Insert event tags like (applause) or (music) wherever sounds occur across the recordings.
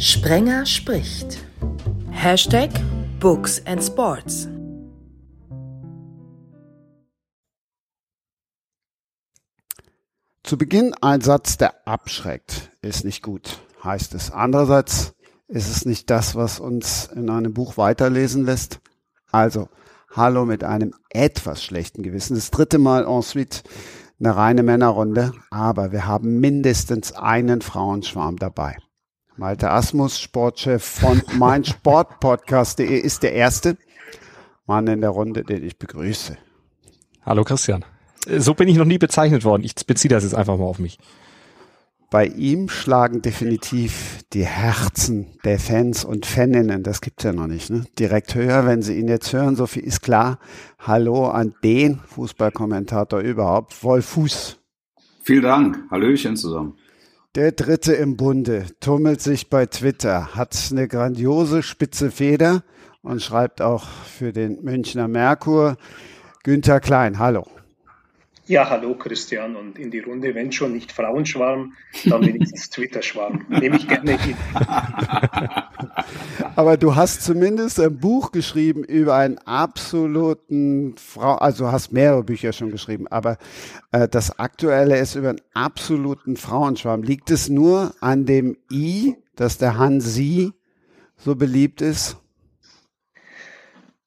Sprenger spricht. Hashtag Books and Sports. Zu Beginn ein Satz, der abschreckt, ist nicht gut, heißt es. Andererseits ist es nicht das, was uns in einem Buch weiterlesen lässt. Also, hallo mit einem etwas schlechten Gewissen. Das dritte Mal ensuite eine reine Männerrunde, aber wir haben mindestens einen Frauenschwarm dabei. Malte Asmus, Sportchef von meinsportpodcast.de ist der erste Mann in der Runde, den ich begrüße. Hallo Christian. So bin ich noch nie bezeichnet worden. Ich beziehe das jetzt einfach mal auf mich. Bei ihm schlagen definitiv die Herzen der Fans und Faninnen, das gibt's ja noch nicht, ne? direkt höher, wenn sie ihn jetzt hören. So viel ist klar. Hallo an den Fußballkommentator überhaupt, Wolf Fuß. Vielen Dank. Hallöchen zusammen. Der Dritte im Bunde tummelt sich bei Twitter, hat eine grandiose spitze Feder und schreibt auch für den Münchner Merkur. Günther Klein, hallo. Ja, hallo Christian und in die Runde, wenn schon nicht Frauenschwarm, dann wenigstens (laughs) Twitter-Schwarm. Nehme ich gerne hin. (laughs) Aber du hast zumindest ein Buch geschrieben über einen absoluten Frau, also hast mehrere Bücher schon geschrieben, aber äh, das aktuelle ist über einen absoluten Frauenschwarm. Liegt es nur an dem I, dass der Hansi so beliebt ist?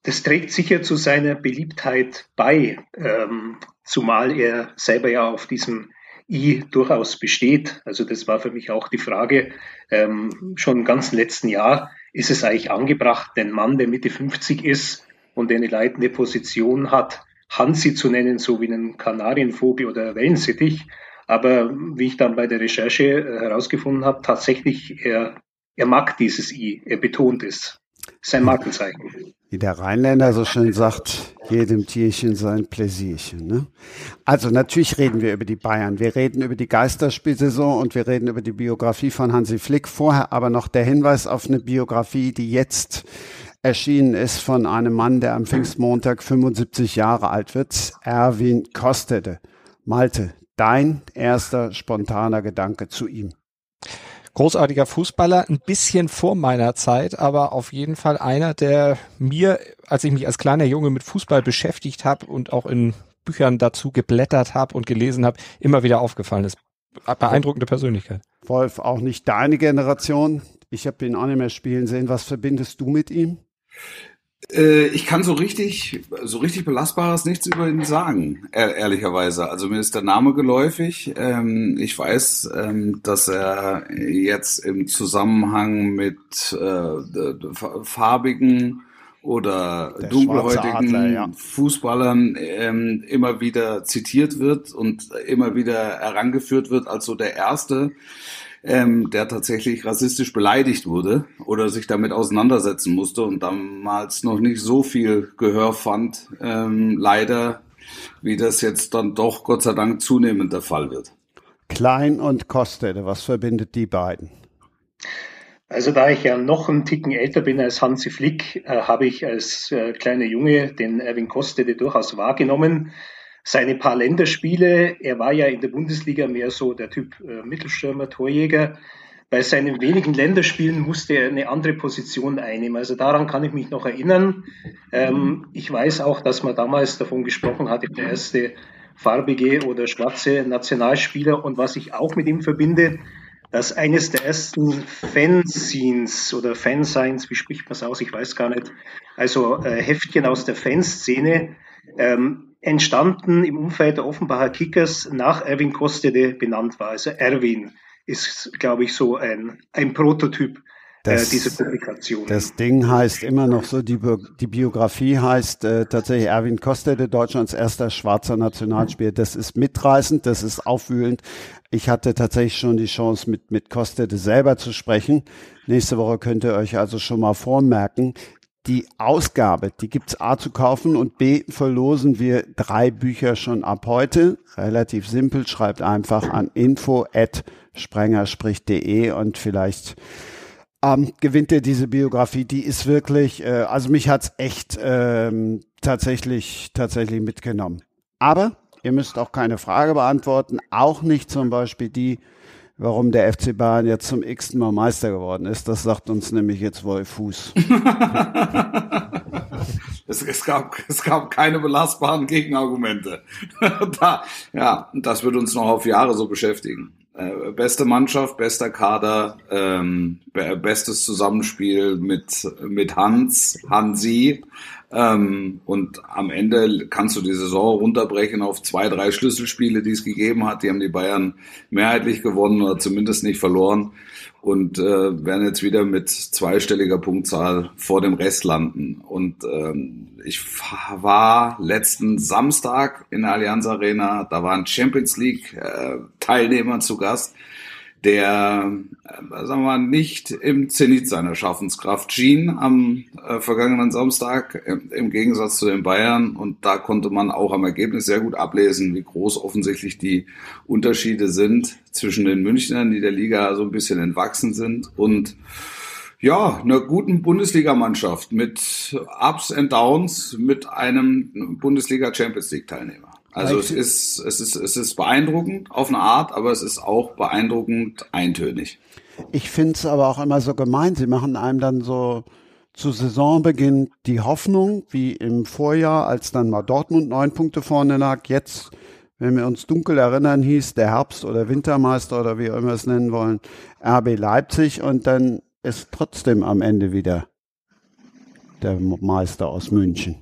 Das trägt sicher zu seiner Beliebtheit bei. Ähm, zumal er selber ja auf diesem I durchaus besteht. Also das war für mich auch die Frage ähm, schon im ganzen letzten Jahr, ist es eigentlich angebracht, den Mann, der Mitte 50 ist und eine leitende Position hat, Hansi zu nennen, so wie einen Kanarienvogel oder Wellensittich. Aber wie ich dann bei der Recherche äh, herausgefunden habe, tatsächlich, er, er mag dieses I, er betont es. Sein Markenzeichen. Wie der Rheinländer so schön sagt, jedem Tierchen sein Pläsierchen. Ne? Also natürlich reden wir über die Bayern. Wir reden über die Geisterspielsaison und wir reden über die Biografie von Hansi Flick. Vorher aber noch der Hinweis auf eine Biografie, die jetzt erschienen ist von einem Mann, der am Pfingstmontag 75 Jahre alt wird, Erwin Kostede. Malte, dein erster spontaner Gedanke zu ihm großartiger Fußballer, ein bisschen vor meiner Zeit, aber auf jeden Fall einer, der mir, als ich mich als kleiner Junge mit Fußball beschäftigt habe und auch in Büchern dazu geblättert habe und gelesen habe, immer wieder aufgefallen ist. Beeindruckende Persönlichkeit. Wolf, auch nicht deine Generation. Ich habe ihn auch nicht mehr spielen sehen. Was verbindest du mit ihm? Äh, ich kann so richtig, so richtig belastbares nichts über ihn sagen, ehrlicherweise. Also mir ist der Name geläufig. Ähm, ich weiß, ähm, dass er jetzt im Zusammenhang mit äh, farbigen oder der dunkelhäutigen Adler, ja. Fußballern ähm, immer wieder zitiert wird und immer wieder herangeführt wird als so der erste ähm, der tatsächlich rassistisch beleidigt wurde oder sich damit auseinandersetzen musste und damals noch nicht so viel Gehör fand, ähm, leider, wie das jetzt dann doch Gott sei Dank zunehmend der Fall wird. Klein und Kostede, was verbindet die beiden? Also da ich ja noch einen Ticken älter bin als Hansi Flick, äh, habe ich als äh, kleiner Junge den Erwin Kostede durchaus wahrgenommen seine paar Länderspiele, er war ja in der Bundesliga mehr so der Typ äh, Mittelstürmer, Torjäger. Bei seinen wenigen Länderspielen musste er eine andere Position einnehmen. Also daran kann ich mich noch erinnern. Ähm, ich weiß auch, dass man damals davon gesprochen hatte, der erste farbige oder schwarze Nationalspieler. Und was ich auch mit ihm verbinde, dass eines der ersten Fanzines oder Fansigns, wie spricht man es aus, ich weiß gar nicht, also äh, Heftchen aus der Fanszene, ähm, entstanden im Umfeld der Offenbacher Kickers nach Erwin Kostede benannt war. Also Erwin ist, glaube ich, so ein, ein Prototyp äh, das, diese Publikation. Das Ding heißt immer noch so, die, die Biografie heißt äh, tatsächlich Erwin Kostede, Deutschlands erster schwarzer Nationalspieler. Das ist mitreißend, das ist aufwühlend. Ich hatte tatsächlich schon die Chance, mit, mit Kostede selber zu sprechen. Nächste Woche könnt ihr euch also schon mal vormerken die Ausgabe, die gibt's A zu kaufen und B verlosen wir drei Bücher schon ab heute. Relativ simpel, schreibt einfach an info at sprengerspricht.de und vielleicht ähm, gewinnt ihr diese Biografie. Die ist wirklich, äh, also mich hat's echt ähm, tatsächlich, tatsächlich mitgenommen. Aber ihr müsst auch keine Frage beantworten, auch nicht zum Beispiel die, warum der FC Bayern jetzt zum x Mal Meister geworden ist. Das sagt uns nämlich jetzt Wolf Fuß. (laughs) es, es, gab, es gab keine belastbaren Gegenargumente. (laughs) da, ja, das wird uns noch auf Jahre so beschäftigen. Äh, beste Mannschaft, bester Kader, ähm, bestes Zusammenspiel mit, mit Hans, Hansi. Ähm, und am Ende kannst du die Saison runterbrechen auf zwei, drei Schlüsselspiele, die es gegeben hat. Die haben die Bayern mehrheitlich gewonnen oder zumindest nicht verloren und äh, werden jetzt wieder mit zweistelliger Punktzahl vor dem Rest landen. Und ähm, ich war letzten Samstag in der Allianz Arena, da waren Champions League äh, Teilnehmer zu Gast der, äh, sagen wir mal, nicht im Zenit seiner Schaffenskraft schien am äh, vergangenen Samstag, im, im, Gegensatz zu den Bayern. Und da konnte man auch am Ergebnis sehr gut ablesen, wie groß offensichtlich die Unterschiede sind zwischen den Münchnern, die der Liga so ein bisschen entwachsen sind, und ja, einer guten Bundesligamannschaft mit Ups and Downs, mit einem Bundesliga Champions League Teilnehmer. Also es ist, es ist, es ist beeindruckend auf eine Art, aber es ist auch beeindruckend eintönig. Ich finde es aber auch immer so gemein. Sie machen einem dann so zu Saisonbeginn die Hoffnung, wie im Vorjahr, als dann mal Dortmund neun Punkte vorne lag. Jetzt, wenn wir uns dunkel erinnern, hieß der Herbst- oder Wintermeister oder wie auch immer es nennen wollen, RB Leipzig und dann ist trotzdem am Ende wieder der Meister aus München.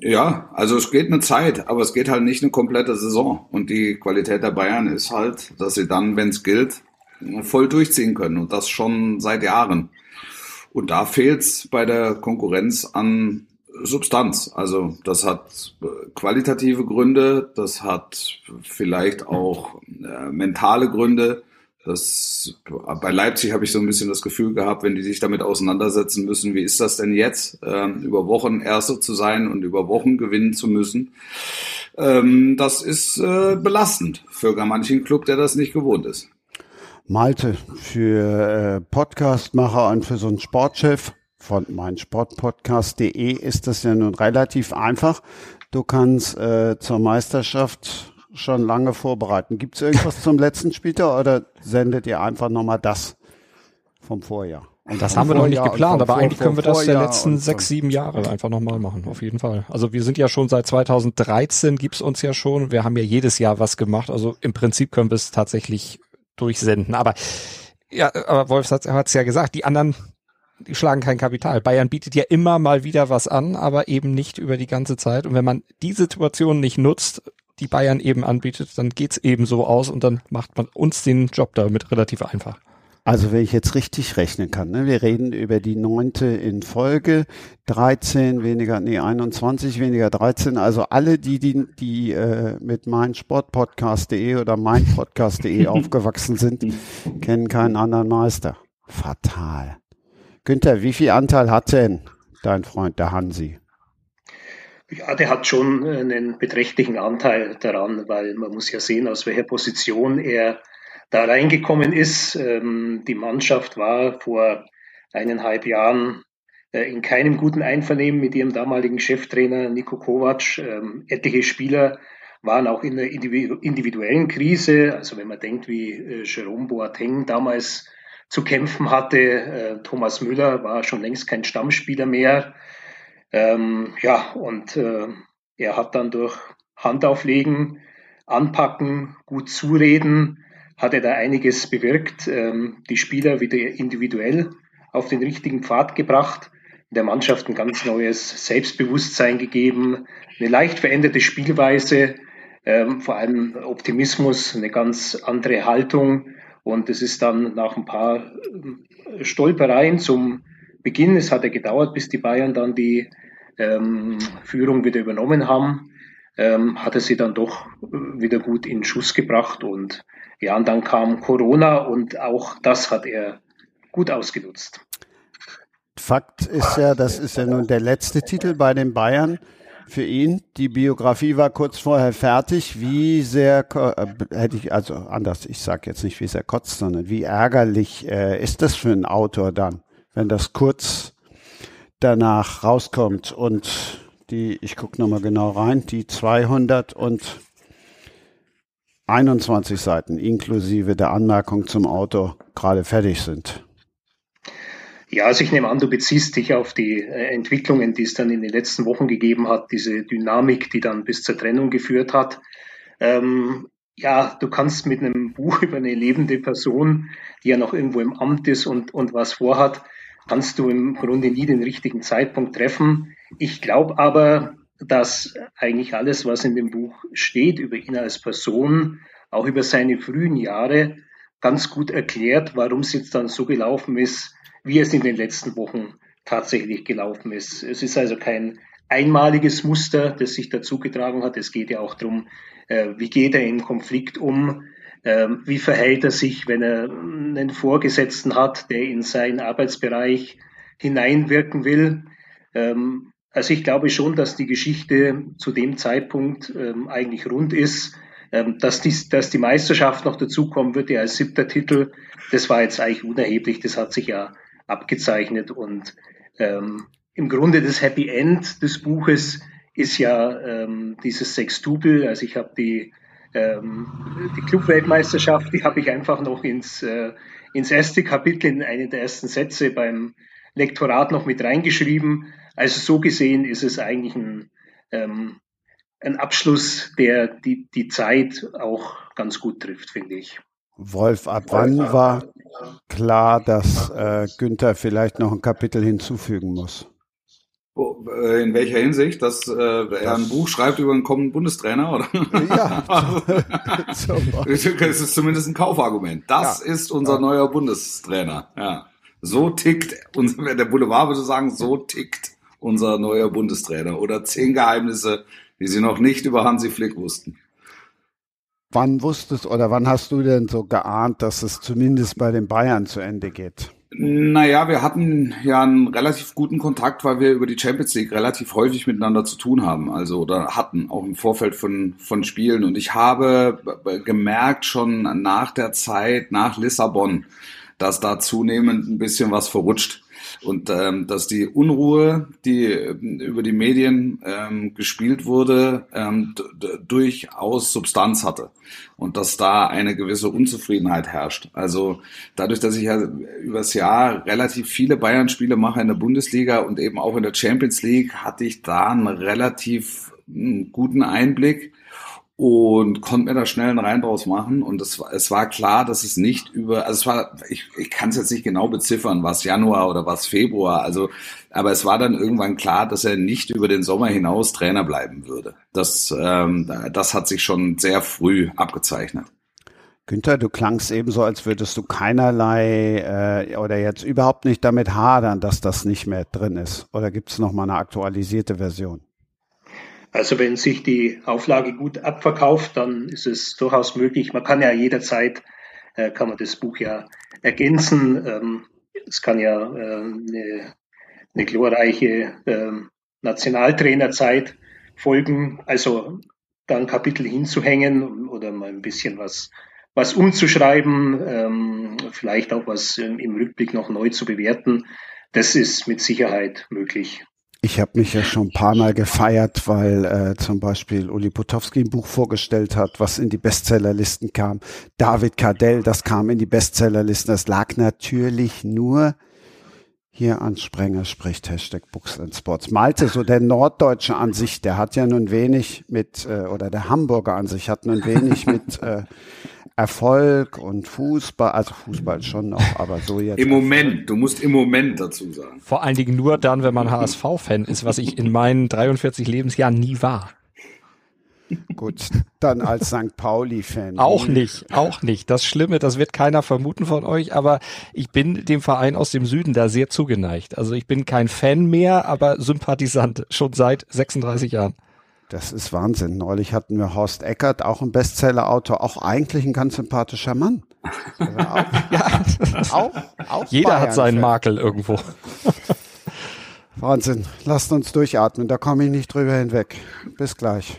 Ja, also es geht eine Zeit, aber es geht halt nicht eine komplette Saison. Und die Qualität der Bayern ist halt, dass sie dann, wenn es gilt, voll durchziehen können. Und das schon seit Jahren. Und da fehlt es bei der Konkurrenz an Substanz. Also das hat qualitative Gründe, das hat vielleicht auch äh, mentale Gründe. Das, bei Leipzig habe ich so ein bisschen das Gefühl gehabt, wenn die sich damit auseinandersetzen müssen, wie ist das denn jetzt, ähm, über Wochen Erster zu sein und über Wochen gewinnen zu müssen. Ähm, das ist äh, belastend für gar manchen Club, der das nicht gewohnt ist. Malte, für äh, Podcastmacher und für so einen Sportchef von meinsportpodcast.de ist das ja nun relativ einfach. Du kannst äh, zur Meisterschaft schon lange vorbereiten. Gibt es irgendwas zum letzten Spieltag oder sendet ihr einfach nochmal das vom Vorjahr? Und das haben wir noch nicht geplant, aber eigentlich können wir das der letzten sechs, sieben Jahre einfach nochmal machen, auf jeden Fall. Also wir sind ja schon seit 2013, gibt's uns ja schon. Wir haben ja jedes Jahr was gemacht. Also im Prinzip können wir es tatsächlich durchsenden. Aber ja, aber Wolf hat es ja gesagt, die anderen, die schlagen kein Kapital. Bayern bietet ja immer mal wieder was an, aber eben nicht über die ganze Zeit. Und wenn man die Situation nicht nutzt, die Bayern eben anbietet, dann geht's eben so aus und dann macht man uns den Job damit relativ einfach. Also wenn ich jetzt richtig rechnen kann, ne, wir reden über die neunte in Folge, 13 weniger, nee, 21 weniger 13, also alle die, die, die äh, mit meinsportpodcast.de oder meinpodcast.de (laughs) aufgewachsen sind, kennen keinen anderen Meister. Fatal. Günther, wie viel Anteil hat denn dein Freund, der Hansi? Ja, der hat schon einen beträchtlichen Anteil daran, weil man muss ja sehen, aus welcher Position er da reingekommen ist. Ähm, die Mannschaft war vor eineinhalb Jahren äh, in keinem guten Einvernehmen mit ihrem damaligen Cheftrainer Niko Kovac. Ähm, etliche Spieler waren auch in einer individuellen Krise. Also wenn man denkt, wie äh, Jerome Boateng damals zu kämpfen hatte, äh, Thomas Müller war schon längst kein Stammspieler mehr. Ähm, ja, und äh, er hat dann durch Handauflegen, Anpacken, gut zureden, hat er da einiges bewirkt, ähm, die Spieler wieder individuell auf den richtigen Pfad gebracht, der Mannschaft ein ganz neues Selbstbewusstsein gegeben, eine leicht veränderte Spielweise, ähm, vor allem Optimismus, eine ganz andere Haltung. Und es ist dann nach ein paar äh, Stolpereien zum Beginn, es hat ja gedauert, bis die Bayern dann die ähm, Führung wieder übernommen haben, ähm, hat er sie dann doch wieder gut in Schuss gebracht. Und ja, und dann kam Corona und auch das hat er gut ausgenutzt. Fakt ist ja, das ist ja nun der letzte Titel bei den Bayern für ihn. Die Biografie war kurz vorher fertig. Wie sehr äh, hätte ich, also anders, ich sage jetzt nicht, wie sehr kotzt, sondern wie ärgerlich äh, ist das für einen Autor dann, wenn das kurz danach rauskommt und die, ich gucke nochmal genau rein, die 200 und 21 Seiten inklusive der Anmerkung zum Auto gerade fertig sind. Ja, also ich nehme an, du beziehst dich auf die äh, Entwicklungen, die es dann in den letzten Wochen gegeben hat, diese Dynamik, die dann bis zur Trennung geführt hat. Ähm, ja, du kannst mit einem Buch (laughs) über eine lebende Person, die ja noch irgendwo im Amt ist und, und was vorhat, kannst du im Grunde nie den richtigen Zeitpunkt treffen. Ich glaube aber, dass eigentlich alles, was in dem Buch steht über ihn als Person, auch über seine frühen Jahre, ganz gut erklärt, warum es jetzt dann so gelaufen ist, wie es in den letzten Wochen tatsächlich gelaufen ist. Es ist also kein einmaliges Muster, das sich dazu getragen hat. Es geht ja auch darum, äh, wie geht er im Konflikt um, wie verhält er sich, wenn er einen Vorgesetzten hat, der in seinen Arbeitsbereich hineinwirken will. Ähm, also ich glaube schon, dass die Geschichte zu dem Zeitpunkt ähm, eigentlich rund ist. Ähm, dass, die, dass die Meisterschaft noch dazukommen wird, ja als siebter Titel, das war jetzt eigentlich unerheblich. Das hat sich ja abgezeichnet und ähm, im Grunde das Happy End des Buches ist ja ähm, dieses Sextupel. Also ich habe die, ähm, die Clubweltmeisterschaft, die habe ich einfach noch ins, äh, ins erste Kapitel in einen der ersten Sätze beim Lektorat noch mit reingeschrieben. Also so gesehen ist es eigentlich ein, ähm, ein Abschluss, der die, die Zeit auch ganz gut trifft, finde ich. Wolf, ab wann war klar, dass äh, Günther vielleicht noch ein Kapitel hinzufügen muss? Äh, in welcher Hinsicht? Dass äh, er ein Buch schreibt über einen kommenden Bundestrainer, oder? Ja. (laughs) das ist zumindest ein Kaufargument. Das ja. ist unser ja. neuer Bundestrainer. Ja. So tickt unser, der Boulevard würde sagen, so tickt unser neuer Bundestrainer. Oder zehn Geheimnisse, die sie noch nicht über Hansi Flick wussten. Wann wusstest oder wann hast du denn so geahnt, dass es zumindest bei den Bayern zu Ende geht? Naja, wir hatten ja einen relativ guten Kontakt, weil wir über die Champions League relativ häufig miteinander zu tun haben, also oder hatten, auch im Vorfeld von, von Spielen. Und ich habe gemerkt schon nach der Zeit, nach Lissabon, dass da zunehmend ein bisschen was verrutscht und ähm, dass die Unruhe, die ähm, über die Medien ähm, gespielt wurde, ähm, durchaus Substanz hatte und dass da eine gewisse Unzufriedenheit herrscht. Also dadurch, dass ich ja übers Jahr relativ viele Bayern-Spiele mache in der Bundesliga und eben auch in der Champions League, hatte ich da einen relativ hm, guten Einblick und konnte mir da schnell einen Rein draus machen. Und es, es war klar, dass es nicht über, also es war, ich, ich kann es jetzt nicht genau beziffern, was Januar oder was Februar, also, aber es war dann irgendwann klar, dass er nicht über den Sommer hinaus Trainer bleiben würde. Das, ähm, das hat sich schon sehr früh abgezeichnet. Günther, du klangst ebenso, als würdest du keinerlei äh, oder jetzt überhaupt nicht damit hadern, dass das nicht mehr drin ist. Oder gibt es noch mal eine aktualisierte Version? Also wenn sich die Auflage gut abverkauft, dann ist es durchaus möglich. Man kann ja jederzeit, äh, kann man das Buch ja ergänzen. Ähm, es kann ja äh, eine, eine glorreiche äh, Nationaltrainerzeit folgen. Also da ein Kapitel hinzuhängen oder mal ein bisschen was, was umzuschreiben, ähm, vielleicht auch was im Rückblick noch neu zu bewerten. Das ist mit Sicherheit möglich. Ich habe mich ja schon ein paar Mal gefeiert, weil äh, zum Beispiel Uli Potowski ein Buch vorgestellt hat, was in die Bestsellerlisten kam. David Cardell, das kam in die Bestsellerlisten. Das lag natürlich nur hier an Sprenger spricht Hashtag Books and Sports. Malte, so der Norddeutsche an sich, der hat ja nun wenig mit, äh, oder der Hamburger an sich hat nun wenig mit äh, Erfolg und Fußball, also Fußball schon noch, aber so jetzt. Im Moment, du musst im Moment dazu sagen. Vor allen Dingen nur dann, wenn man HSV-Fan ist, was ich in meinen 43 Lebensjahren nie war. Gut, dann als St. Pauli-Fan. Auch nicht, auch nicht. Das Schlimme, das wird keiner vermuten von euch, aber ich bin dem Verein aus dem Süden da sehr zugeneigt. Also ich bin kein Fan mehr, aber Sympathisant, schon seit 36 Jahren. Das ist Wahnsinn. Neulich hatten wir Horst Eckert, auch ein Bestseller-Autor, auch eigentlich ein ganz sympathischer Mann. Also auch, ja, auch, auch Jeder Bayern hat seinen Makel irgendwo. Wahnsinn. Lasst uns durchatmen, da komme ich nicht drüber hinweg. Bis gleich.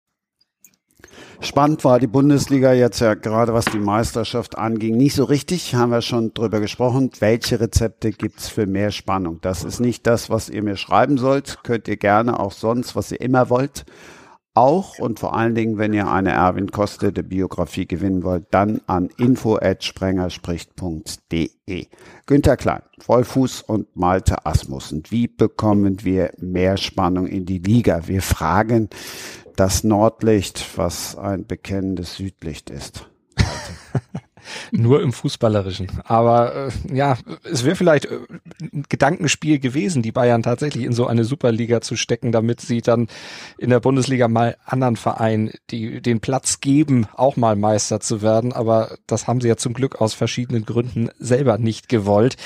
Spannend war die Bundesliga jetzt ja gerade, was die Meisterschaft anging, nicht so richtig, haben wir schon drüber gesprochen. Welche Rezepte gibt's für mehr Spannung? Das ist nicht das, was ihr mir schreiben sollt. Könnt ihr gerne auch sonst, was ihr immer wollt. Auch und vor allen Dingen, wenn ihr eine Erwin Kostede Biografie gewinnen wollt, dann an info@sprengerspricht.de. Günter Klein, Vollfuß und Malte Asmussen. Wie bekommen wir mehr Spannung in die Liga? Wir fragen das Nordlicht, was ein bekennendes Südlicht ist. Nur im Fußballerischen. Aber äh, ja, es wäre vielleicht äh, ein Gedankenspiel gewesen, die Bayern tatsächlich in so eine Superliga zu stecken, damit sie dann in der Bundesliga mal anderen Vereinen die, den Platz geben, auch mal Meister zu werden. Aber das haben sie ja zum Glück aus verschiedenen Gründen selber nicht gewollt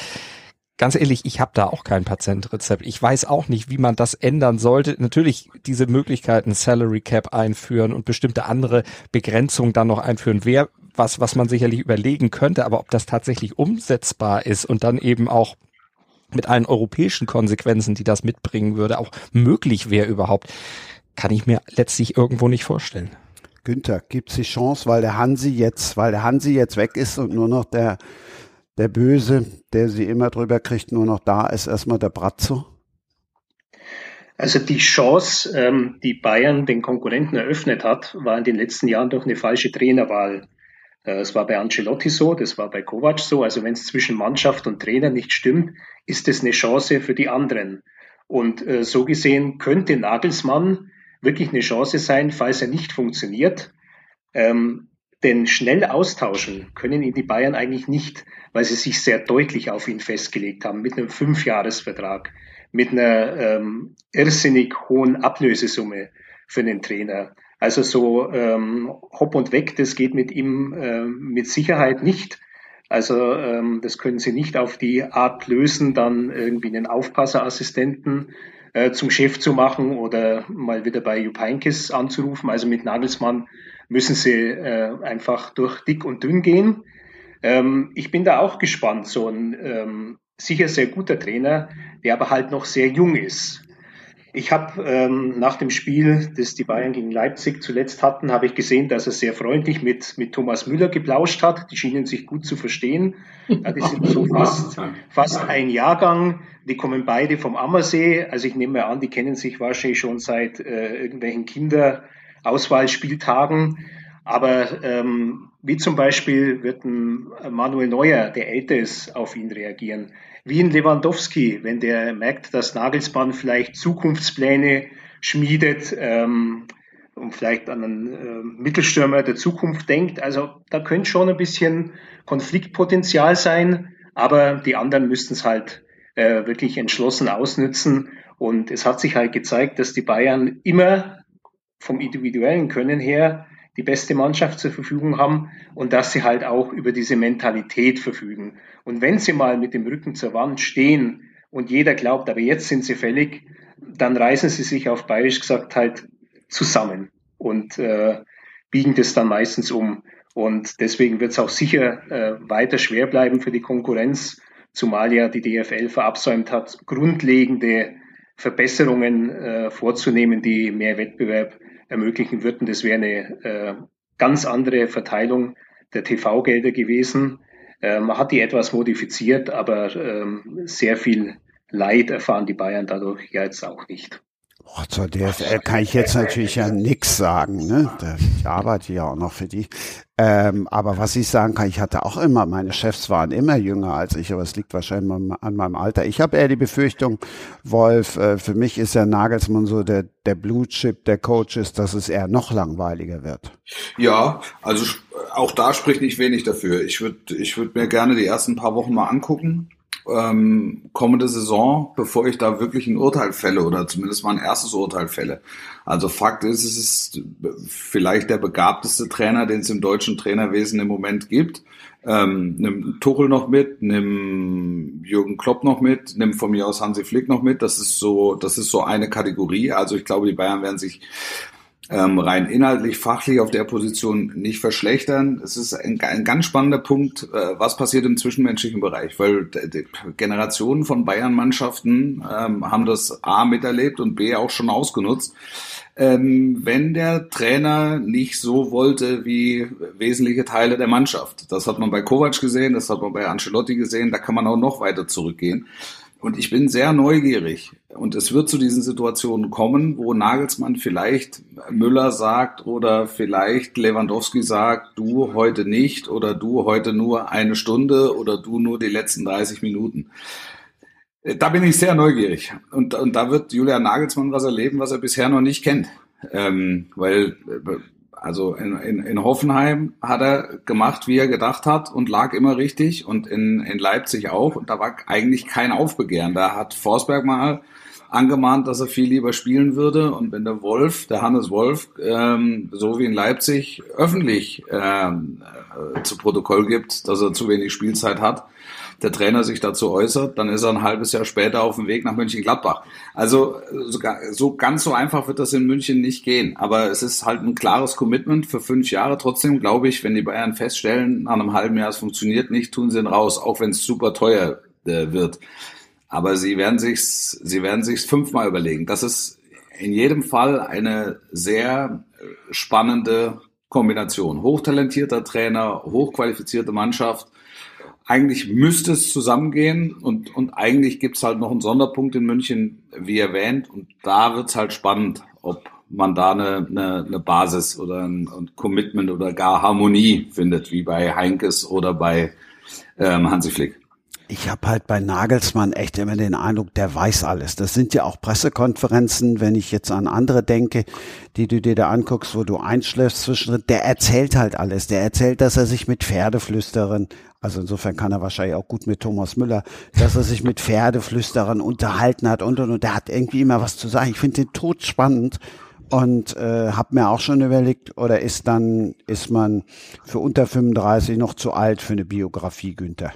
ganz ehrlich, ich habe da auch kein Patientrezept. Ich weiß auch nicht, wie man das ändern sollte. Natürlich diese Möglichkeiten Salary Cap einführen und bestimmte andere Begrenzungen dann noch einführen, wäre was, was man sicherlich überlegen könnte, aber ob das tatsächlich umsetzbar ist und dann eben auch mit allen europäischen Konsequenzen, die das mitbringen würde, auch möglich wäre überhaupt, kann ich mir letztlich irgendwo nicht vorstellen. Günther, gibt es die Chance, weil der Hansi jetzt, weil der Hansi jetzt weg ist und nur noch der der Böse, der sie immer drüber kriegt, nur noch da ist, erstmal der Brazzo? Also die Chance, ähm, die Bayern den Konkurrenten eröffnet hat, war in den letzten Jahren durch eine falsche Trainerwahl. Äh, es war bei Ancelotti so, das war bei Kovac so. Also wenn es zwischen Mannschaft und Trainer nicht stimmt, ist es eine Chance für die anderen. Und äh, so gesehen könnte Nagelsmann wirklich eine Chance sein, falls er nicht funktioniert. Ähm, denn schnell austauschen können ihn die Bayern eigentlich nicht, weil sie sich sehr deutlich auf ihn festgelegt haben mit einem Fünfjahresvertrag, mit einer ähm, irrsinnig hohen Ablösesumme für den Trainer. Also so ähm, hopp und weg, das geht mit ihm äh, mit Sicherheit nicht. Also ähm, das können Sie nicht auf die Art lösen, dann irgendwie einen Aufpasserassistenten äh, zum Chef zu machen oder mal wieder bei Jupp Heynckes anzurufen. Also mit Nagelsmann müssen sie äh, einfach durch dick und dünn gehen. Ähm, ich bin da auch gespannt, so ein ähm, sicher sehr guter Trainer, der aber halt noch sehr jung ist. Ich habe ähm, nach dem Spiel, das die Bayern gegen Leipzig zuletzt hatten, habe ich gesehen, dass er sehr freundlich mit, mit Thomas Müller geplauscht hat. Die schienen sich gut zu verstehen. Ja, die sind so (laughs) fast, fast ein Jahrgang. Die kommen beide vom Ammersee. Also ich nehme an, die kennen sich wahrscheinlich schon seit äh, irgendwelchen Kinder, Auswahlspieltagen. Aber ähm, wie zum Beispiel wird ein Manuel Neuer, der älter ist, auf ihn reagieren. Wie ein Lewandowski, wenn der merkt, dass Nagelsmann vielleicht Zukunftspläne schmiedet ähm, und vielleicht an einen äh, Mittelstürmer der Zukunft denkt. Also da könnte schon ein bisschen Konfliktpotenzial sein, aber die anderen müssten es halt äh, wirklich entschlossen ausnützen. Und es hat sich halt gezeigt, dass die Bayern immer vom individuellen Können her die beste Mannschaft zur Verfügung haben und dass sie halt auch über diese Mentalität verfügen. Und wenn sie mal mit dem Rücken zur Wand stehen und jeder glaubt, aber jetzt sind sie fällig, dann reißen sie sich auf Bayerisch gesagt halt zusammen und äh, biegen das dann meistens um. Und deswegen wird es auch sicher äh, weiter schwer bleiben für die Konkurrenz, zumal ja die DFL verabsäumt hat, grundlegende Verbesserungen äh, vorzunehmen, die mehr Wettbewerb ermöglichen würden. Das wäre eine äh, ganz andere Verteilung der TV-Gelder gewesen. Äh, man hat die etwas modifiziert, aber ähm, sehr viel Leid erfahren die Bayern dadurch ja jetzt auch nicht. Oh, zur DFL kann ich jetzt natürlich ja nichts sagen. Ne? Ich arbeite ja auch noch für die. Ähm, aber was ich sagen kann, ich hatte auch immer, meine Chefs waren immer jünger als ich, aber es liegt wahrscheinlich an meinem Alter. Ich habe eher die Befürchtung, Wolf, äh, für mich ist der Nagelsmann so der, der Blue Chip der Coaches, dass es eher noch langweiliger wird. Ja, also auch da spricht nicht wenig dafür. Ich würde ich würd mir gerne die ersten paar Wochen mal angucken ähm, kommende Saison, bevor ich da wirklich ein Urteil fälle oder zumindest mal ein erstes Urteil fälle. Also Fakt ist, es ist vielleicht der begabteste Trainer, den es im deutschen Trainerwesen im Moment gibt. Ähm, nimm Tuchel noch mit, nimm Jürgen Klopp noch mit, nimm von mir aus Hansi Flick noch mit. Das ist so, das ist so eine Kategorie. Also ich glaube, die Bayern werden sich ähm, rein inhaltlich, fachlich auf der Position nicht verschlechtern. Es ist ein, ein ganz spannender Punkt, äh, was passiert im zwischenmenschlichen Bereich, weil Generationen von Bayern-Mannschaften ähm, haben das A miterlebt und B auch schon ausgenutzt. Ähm, wenn der Trainer nicht so wollte wie wesentliche Teile der Mannschaft. Das hat man bei Kovac gesehen, das hat man bei Ancelotti gesehen, da kann man auch noch weiter zurückgehen. Und ich bin sehr neugierig. Und es wird zu diesen Situationen kommen, wo Nagelsmann vielleicht Müller sagt oder vielleicht Lewandowski sagt, du heute nicht oder du heute nur eine Stunde oder du nur die letzten 30 Minuten. Da bin ich sehr neugierig. Und, und da wird Julian Nagelsmann was erleben, was er bisher noch nicht kennt. Ähm, weil also in, in, in Hoffenheim hat er gemacht, wie er gedacht hat und lag immer richtig und in, in Leipzig auch. Und da war eigentlich kein Aufbegehren. Da hat Forsberg mal angemahnt, dass er viel lieber spielen würde. Und wenn der Wolf, der Hannes Wolf, ähm, so wie in Leipzig öffentlich ähm, äh, zu Protokoll gibt, dass er zu wenig Spielzeit hat, der Trainer sich dazu äußert, dann ist er ein halbes Jahr später auf dem Weg nach Mönchengladbach. Also sogar, so ganz so einfach wird das in München nicht gehen. Aber es ist halt ein klares Commitment für fünf Jahre. Trotzdem glaube ich, wenn die Bayern feststellen, nach einem halben Jahr es funktioniert nicht, tun sie ihn raus, auch wenn es super teuer äh, wird. Aber sie werden sich's, sie werden sich's fünfmal überlegen. Das ist in jedem Fall eine sehr spannende Kombination. Hochtalentierter Trainer, hochqualifizierte Mannschaft eigentlich müsste es zusammengehen und, und eigentlich gibt's halt noch einen Sonderpunkt in München, wie erwähnt, und da wird's halt spannend, ob man da eine, eine, eine Basis oder ein, ein Commitment oder gar Harmonie findet, wie bei Heinkes oder bei ähm, Hansi Flick. Ich habe halt bei Nagelsmann echt immer den Eindruck, der weiß alles. Das sind ja auch Pressekonferenzen, wenn ich jetzt an andere denke, die du dir da anguckst, wo du einschläfst zwischendrin, der erzählt halt alles. Der erzählt, dass er sich mit Pferdeflüsterern, also insofern kann er wahrscheinlich auch gut mit Thomas Müller, dass er sich mit Pferdeflüsterern unterhalten hat und und und. Der hat irgendwie immer was zu sagen. Ich finde den tot spannend und äh, habe mir auch schon überlegt, oder ist dann ist man für unter 35 noch zu alt für eine Biografie, Günther?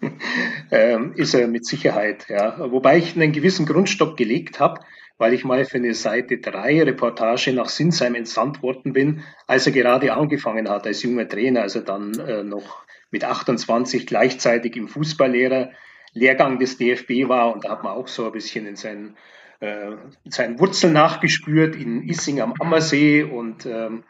(laughs) ähm, ist er mit Sicherheit. Ja. Wobei ich einen gewissen Grundstock gelegt habe, weil ich mal für eine Seite 3 Reportage nach Sinsheim entsandt worden bin, als er gerade angefangen hat als junger Trainer, also dann äh, noch mit 28 gleichzeitig im Fußballlehrer Lehrgang des DFB war und da hat man auch so ein bisschen in seinen, äh, in seinen Wurzeln nachgespürt in Issing am Ammersee und ähm,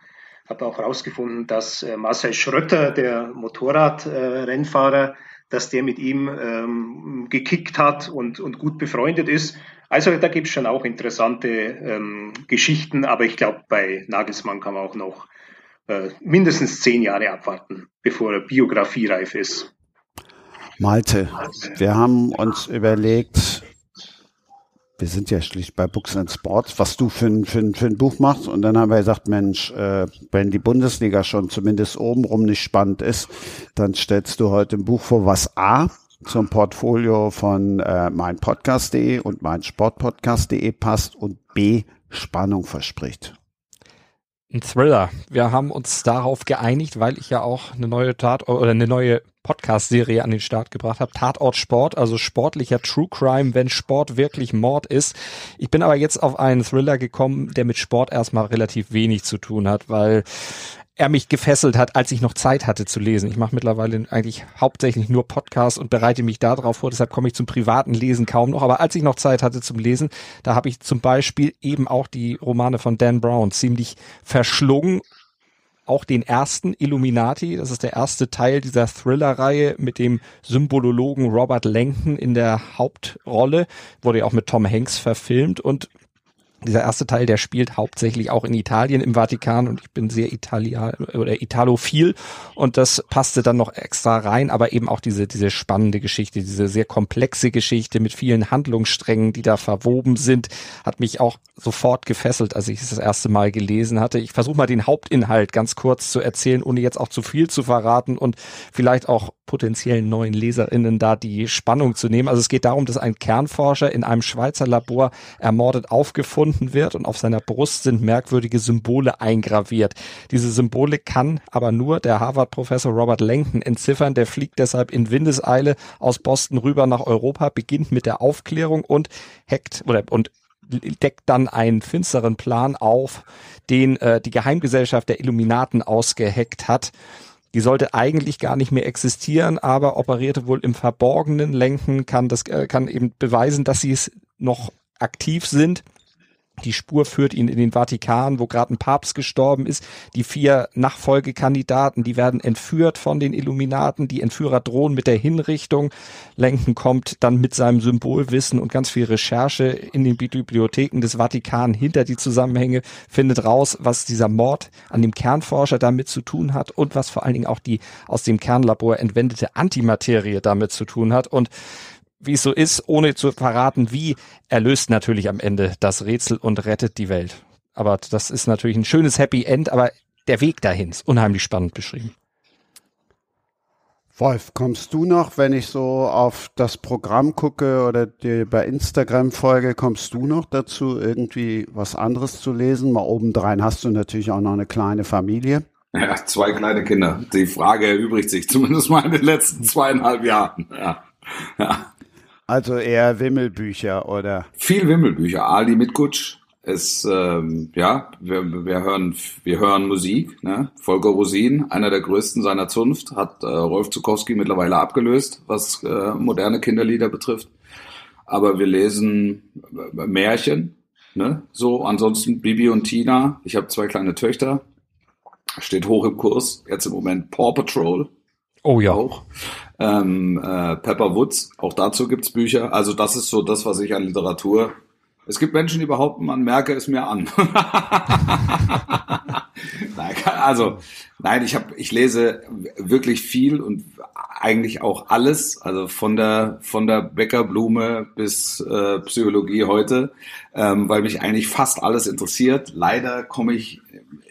habe auch herausgefunden, dass äh, Marcel Schrötter, der Motorradrennfahrer, äh, dass der mit ihm ähm, gekickt hat und, und gut befreundet ist. Also da gibt es schon auch interessante ähm, Geschichten, aber ich glaube, bei Nagelsmann kann man auch noch äh, mindestens zehn Jahre abwarten, bevor er biografiereif ist. Malte, wir haben uns überlegt, wir sind ja schließlich bei Books and Sports, was du für ein, für ein, für ein Buch machst. Und dann haben wir gesagt, Mensch, äh, wenn die Bundesliga schon zumindest obenrum nicht spannend ist, dann stellst du heute ein Buch vor, was A zum Portfolio von äh, meinpodcast.de und meinsportpodcast.de passt und B Spannung verspricht. Ein Thriller. Wir haben uns darauf geeinigt, weil ich ja auch eine neue Tat oder eine neue Podcast-Serie an den Start gebracht habe. Tatort Sport, also sportlicher True Crime, wenn Sport wirklich Mord ist. Ich bin aber jetzt auf einen Thriller gekommen, der mit Sport erstmal relativ wenig zu tun hat, weil er mich gefesselt hat, als ich noch Zeit hatte zu lesen. Ich mache mittlerweile eigentlich hauptsächlich nur Podcasts und bereite mich darauf vor, deshalb komme ich zum privaten Lesen kaum noch. Aber als ich noch Zeit hatte zum Lesen, da habe ich zum Beispiel eben auch die Romane von Dan Brown ziemlich verschlungen auch den ersten Illuminati. Das ist der erste Teil dieser Thriller-Reihe mit dem Symbolologen Robert Langton in der Hauptrolle. Wurde ja auch mit Tom Hanks verfilmt und dieser erste Teil, der spielt hauptsächlich auch in Italien im Vatikan und ich bin sehr Italia oder Italophil und das passte dann noch extra rein, aber eben auch diese diese spannende Geschichte, diese sehr komplexe Geschichte mit vielen Handlungssträngen, die da verwoben sind, hat mich auch sofort gefesselt, als ich es das erste Mal gelesen hatte. Ich versuche mal den Hauptinhalt ganz kurz zu erzählen, ohne jetzt auch zu viel zu verraten und vielleicht auch potenziellen neuen Leserinnen da die Spannung zu nehmen. Also es geht darum, dass ein Kernforscher in einem Schweizer Labor ermordet aufgefunden wird und auf seiner Brust sind merkwürdige Symbole eingraviert. Diese Symbole kann aber nur der Harvard-Professor Robert Langton entziffern. Der fliegt deshalb in Windeseile aus Boston rüber nach Europa, beginnt mit der Aufklärung und hackt oder und deckt dann einen finsteren Plan auf, den äh, die Geheimgesellschaft der Illuminaten ausgeheckt hat. Die sollte eigentlich gar nicht mehr existieren, aber operierte wohl im Verborgenen. Lenken kann das äh, kann eben beweisen, dass sie es noch aktiv sind die Spur führt ihn in den Vatikan, wo gerade ein Papst gestorben ist. Die vier Nachfolgekandidaten, die werden entführt von den Illuminaten. Die Entführer drohen mit der Hinrichtung. Lenken kommt dann mit seinem Symbolwissen und ganz viel Recherche in den Bibliotheken des Vatikan hinter die Zusammenhänge, findet raus, was dieser Mord an dem Kernforscher damit zu tun hat und was vor allen Dingen auch die aus dem Kernlabor entwendete Antimaterie damit zu tun hat. Und wie es so ist, ohne zu verraten, wie, er löst natürlich am Ende das Rätsel und rettet die Welt. Aber das ist natürlich ein schönes Happy End, aber der Weg dahin ist unheimlich spannend beschrieben. Wolf, kommst du noch, wenn ich so auf das Programm gucke oder dir bei Instagram folge, kommst du noch dazu, irgendwie was anderes zu lesen? Mal obendrein hast du natürlich auch noch eine kleine Familie. Ja, zwei kleine Kinder. Die Frage erübrigt sich zumindest mal in den letzten zweieinhalb Jahren. Ja. ja. Also eher Wimmelbücher oder? Viel Wimmelbücher. Ali Mitkutsch ist, ähm, ja, wir, wir, hören, wir hören Musik. Ne? Volker Rosin, einer der größten seiner Zunft, hat äh, Rolf Zukowski mittlerweile abgelöst, was äh, moderne Kinderlieder betrifft. Aber wir lesen äh, Märchen. Ne? So, ansonsten Bibi und Tina. Ich habe zwei kleine Töchter. Steht hoch im Kurs. Jetzt im Moment Paw Patrol. Oh ja. Auch. Ähm, äh, Pepper Woods, auch dazu gibt's Bücher. Also das ist so das, was ich an Literatur. Es gibt Menschen, die behaupten, man merke es mir an. (laughs) also, nein, ich habe, ich lese wirklich viel und eigentlich auch alles, also von der von der Bäckerblume bis äh, Psychologie heute, ähm, weil mich eigentlich fast alles interessiert. Leider komme ich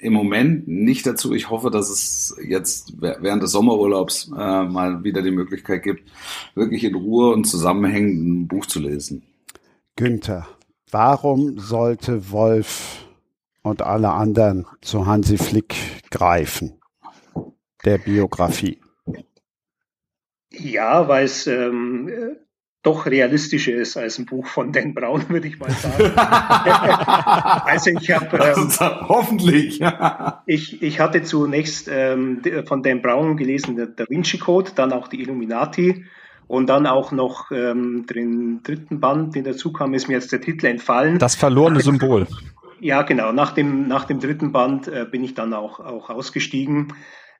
im Moment nicht dazu. Ich hoffe, dass es jetzt während des Sommerurlaubs äh, mal wieder die Möglichkeit gibt, wirklich in Ruhe und zusammenhängend ein Buch zu lesen. Günther, warum sollte Wolf und alle anderen zu Hansi Flick greifen, der Biografie? Ja, weil es ähm, doch realistischer ist als ein Buch von Dan Brown, (laughs) würde ich mal sagen. (laughs) also ich habe ähm, hoffentlich. (laughs) ich, ich hatte zunächst ähm, von Dan Brown gelesen der Da Vinci Code, dann auch die Illuminati und dann auch noch ähm, den dritten Band, den dazu kam, ist mir jetzt der Titel entfallen. Das verlorene Symbol. Ja, genau. Nach dem, nach dem dritten Band äh, bin ich dann auch, auch ausgestiegen.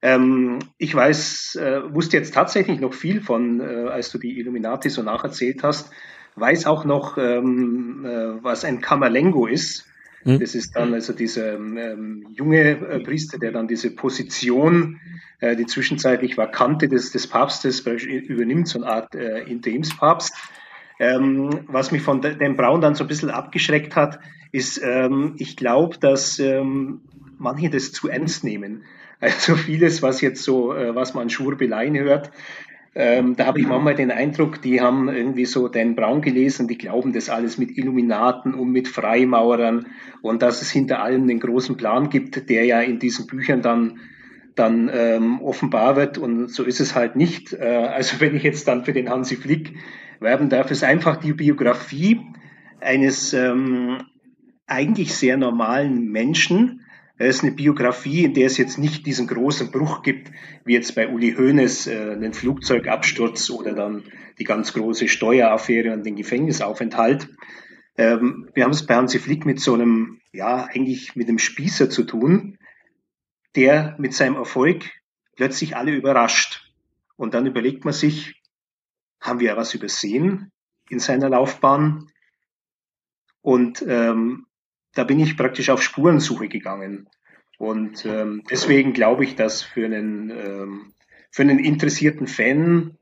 Ähm, ich weiß, äh, wusste jetzt tatsächlich noch viel von, äh, als du die Illuminati so nacherzählt hast, weiß auch noch, ähm, äh, was ein Kamalengo ist. Mhm. Das ist dann also dieser ähm, junge äh, Priester, der dann diese Position, äh, die zwischenzeitlich vakante des, des Papstes übernimmt, so eine Art äh, Interimspapst. Ähm, was mich von dem Braun dann so ein bisschen abgeschreckt hat, ist, ähm, ich glaube, dass ähm, manche das zu ernst nehmen. Also vieles, was jetzt so, äh, was man Schwurbeleien hört, ähm, da habe ich manchmal den Eindruck, die haben irgendwie so Dan Braun gelesen, die glauben das alles mit Illuminaten und mit Freimaurern und dass es hinter allem den großen Plan gibt, der ja in diesen Büchern dann dann ähm, offenbar wird und so ist es halt nicht. Äh, also wenn ich jetzt dann für den Hansi Flick werben darf, ist einfach die Biografie eines ähm, eigentlich sehr normalen Menschen, es ist eine Biografie, in der es jetzt nicht diesen großen Bruch gibt, wie jetzt bei Uli Hoeneß äh, einen Flugzeugabsturz oder dann die ganz große Steueraffäre und den Gefängnisaufenthalt. Ähm, wir haben es bei Hansi Flick mit so einem, ja, eigentlich mit einem Spießer zu tun, der mit seinem Erfolg plötzlich alle überrascht. Und dann überlegt man sich, haben wir was übersehen in seiner Laufbahn? Und ähm, da bin ich praktisch auf Spurensuche gegangen. Und ähm, deswegen glaube ich, dass für einen, ähm, für einen interessierten Fan,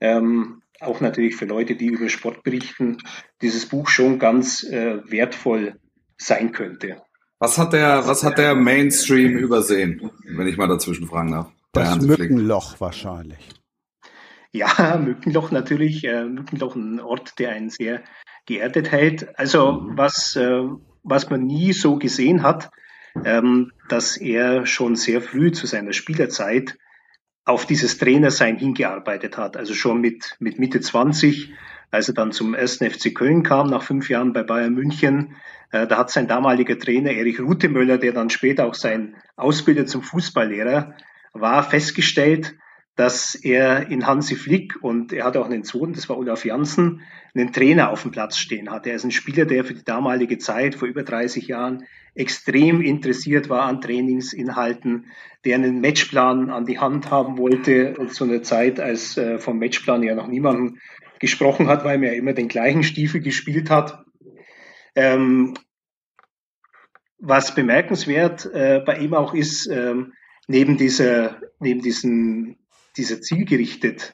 ähm, auch natürlich für Leute, die über Sport berichten, dieses Buch schon ganz äh, wertvoll sein könnte. Was hat der, was hat der Mainstream übersehen, wenn ich mal dazwischen fragen darf? Das Mückenloch wahrscheinlich. Ja, (laughs) Mückenloch natürlich. Äh, Mückenloch ein Ort, der einen sehr geerdet hält. Also mhm. was, äh, was man nie so gesehen hat, ähm, dass er schon sehr früh zu seiner Spielerzeit auf dieses Trainersein hingearbeitet hat. Also schon mit, mit Mitte 20, als er dann zum ersten FC Köln kam, nach fünf Jahren bei Bayern München. Äh, da hat sein damaliger Trainer Erich Rutemöller, der dann später auch sein Ausbilder zum Fußballlehrer war, festgestellt, dass er in Hansi Flick und er hatte auch einen Sohn, das war Olaf Janssen, einen Trainer auf dem Platz stehen hatte. Er ist ein Spieler, der für die damalige Zeit, vor über 30 Jahren, extrem interessiert war an Trainingsinhalten, der einen Matchplan an die Hand haben wollte, zu einer Zeit, als äh, vom Matchplan ja noch niemand gesprochen hat, weil er immer den gleichen Stiefel gespielt hat. Ähm, was bemerkenswert äh, bei ihm auch ist, ähm, neben dieser, neben diesen, dieser zielgerichtet,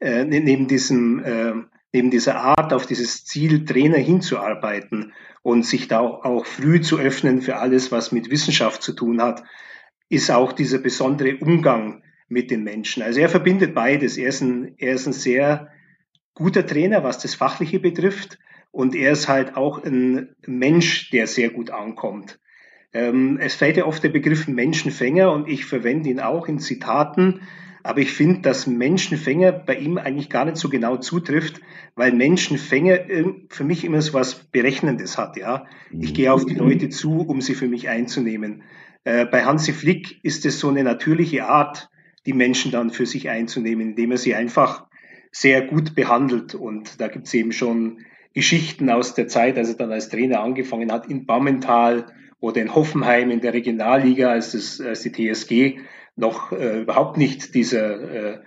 äh, ne, neben diesem, äh, neben dieser Art, auf dieses Ziel Trainer hinzuarbeiten und sich da auch, auch früh zu öffnen für alles, was mit Wissenschaft zu tun hat, ist auch dieser besondere Umgang mit den Menschen. Also er verbindet beides. Er ist ein, er ist ein sehr guter Trainer, was das Fachliche betrifft. Und er ist halt auch ein Mensch, der sehr gut ankommt. Ähm, es fällt ja oft der Begriff Menschenfänger und ich verwende ihn auch in Zitaten. Aber ich finde, dass Menschenfänger bei ihm eigentlich gar nicht so genau zutrifft, weil Menschenfänger für mich immer so was Berechnendes hat. Ja, ich gehe auf die Leute zu, um sie für mich einzunehmen. Äh, bei Hansi Flick ist es so eine natürliche Art, die Menschen dann für sich einzunehmen, indem er sie einfach sehr gut behandelt. Und da gibt es eben schon Geschichten aus der Zeit, als er dann als Trainer angefangen hat in Bammental oder in Hoffenheim in der Regionalliga, als, das, als die TSG noch äh, überhaupt nicht dieser äh,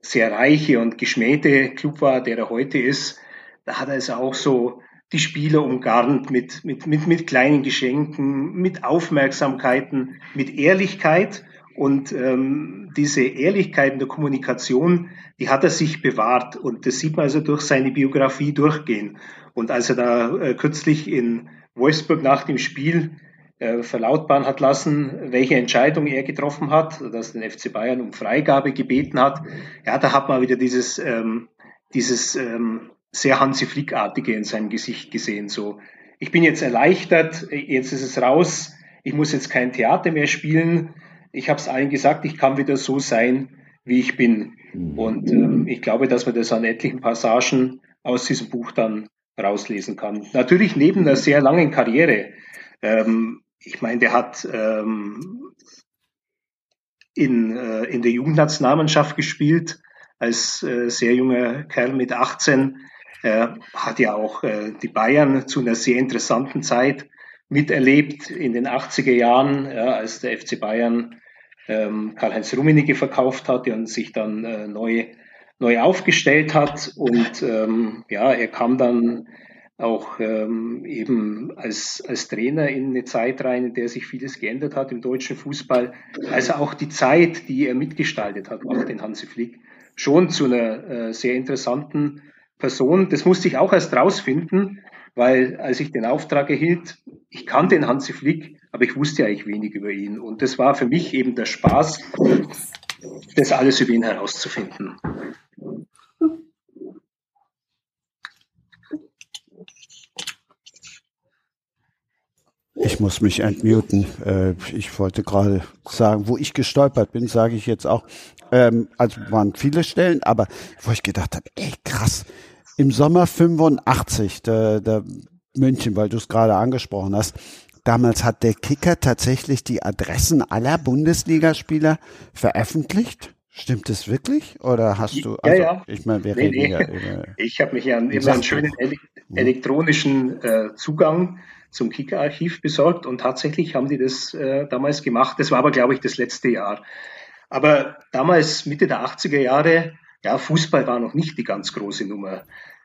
sehr reiche und geschmähte Club war, der er heute ist. Da hat er es auch so die Spieler umgarnt mit, mit, mit, mit kleinen Geschenken, mit Aufmerksamkeiten, mit Ehrlichkeit. Und ähm, diese Ehrlichkeit in der Kommunikation, die hat er sich bewahrt. Und das sieht man also durch seine Biografie durchgehen. Und als er da äh, kürzlich in Wolfsburg nach dem Spiel verlautbaren hat lassen, welche Entscheidung er getroffen hat, dass den FC Bayern um Freigabe gebeten hat. Ja, da hat man wieder dieses, ähm, dieses ähm, sehr Hansi Flick-artige in seinem Gesicht gesehen. So, ich bin jetzt erleichtert, jetzt ist es raus, ich muss jetzt kein Theater mehr spielen. Ich habe es allen gesagt, ich kann wieder so sein, wie ich bin. Und ähm, ich glaube, dass man das an etlichen Passagen aus diesem Buch dann rauslesen kann. Natürlich neben einer sehr langen Karriere. Ähm, ich meine, der hat ähm, in, äh, in der Jugendnationalmannschaft gespielt, als äh, sehr junger Kerl mit 18. Er hat ja auch äh, die Bayern zu einer sehr interessanten Zeit miterlebt in den 80er Jahren, ja, als der FC Bayern ähm, Karl-Heinz Rummenigge verkauft hat und sich dann äh, neu, neu aufgestellt hat. Und ähm, ja, er kam dann auch ähm, eben als, als Trainer in eine Zeit rein, in der sich vieles geändert hat im deutschen Fußball. Also auch die Zeit, die er mitgestaltet hat, auch den Hansi Flick, schon zu einer äh, sehr interessanten Person. Das musste ich auch erst rausfinden, weil als ich den Auftrag erhielt, ich kannte den Hansi Flick, aber ich wusste eigentlich wenig über ihn. Und das war für mich eben der Spaß, das alles über ihn herauszufinden. Ich muss mich entmuten. Äh, ich wollte gerade sagen, wo ich gestolpert bin, sage ich jetzt auch. Ähm, also waren viele Stellen, aber wo ich gedacht habe, ey krass, im Sommer 85, der, der München, weil du es gerade angesprochen hast, damals hat der Kicker tatsächlich die Adressen aller Bundesligaspieler veröffentlicht. Stimmt das wirklich? Oder hast du, also, ja, ja. ich meine, wir nee, reden nee. ja über, Ich habe mich ja immer einen schönen ele elektronischen äh, Zugang zum Kicker-Archiv besorgt und tatsächlich haben die das äh, damals gemacht. Das war aber, glaube ich, das letzte Jahr. Aber damals, Mitte der 80er Jahre, ja, Fußball war noch nicht die ganz große Nummer.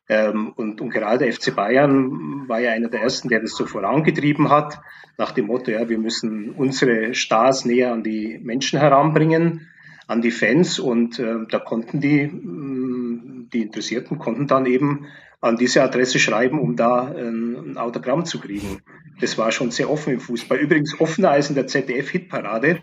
Ähm, und, und gerade der FC Bayern war ja einer der ersten, der das so vorangetrieben hat, nach dem Motto, ja, wir müssen unsere Stars näher an die Menschen heranbringen, an die Fans. Und äh, da konnten die, mm, die Interessierten konnten dann eben an diese Adresse schreiben, um da ein Autogramm zu kriegen. Das war schon sehr offen im Fußball. Übrigens offener als in der ZDF-Hitparade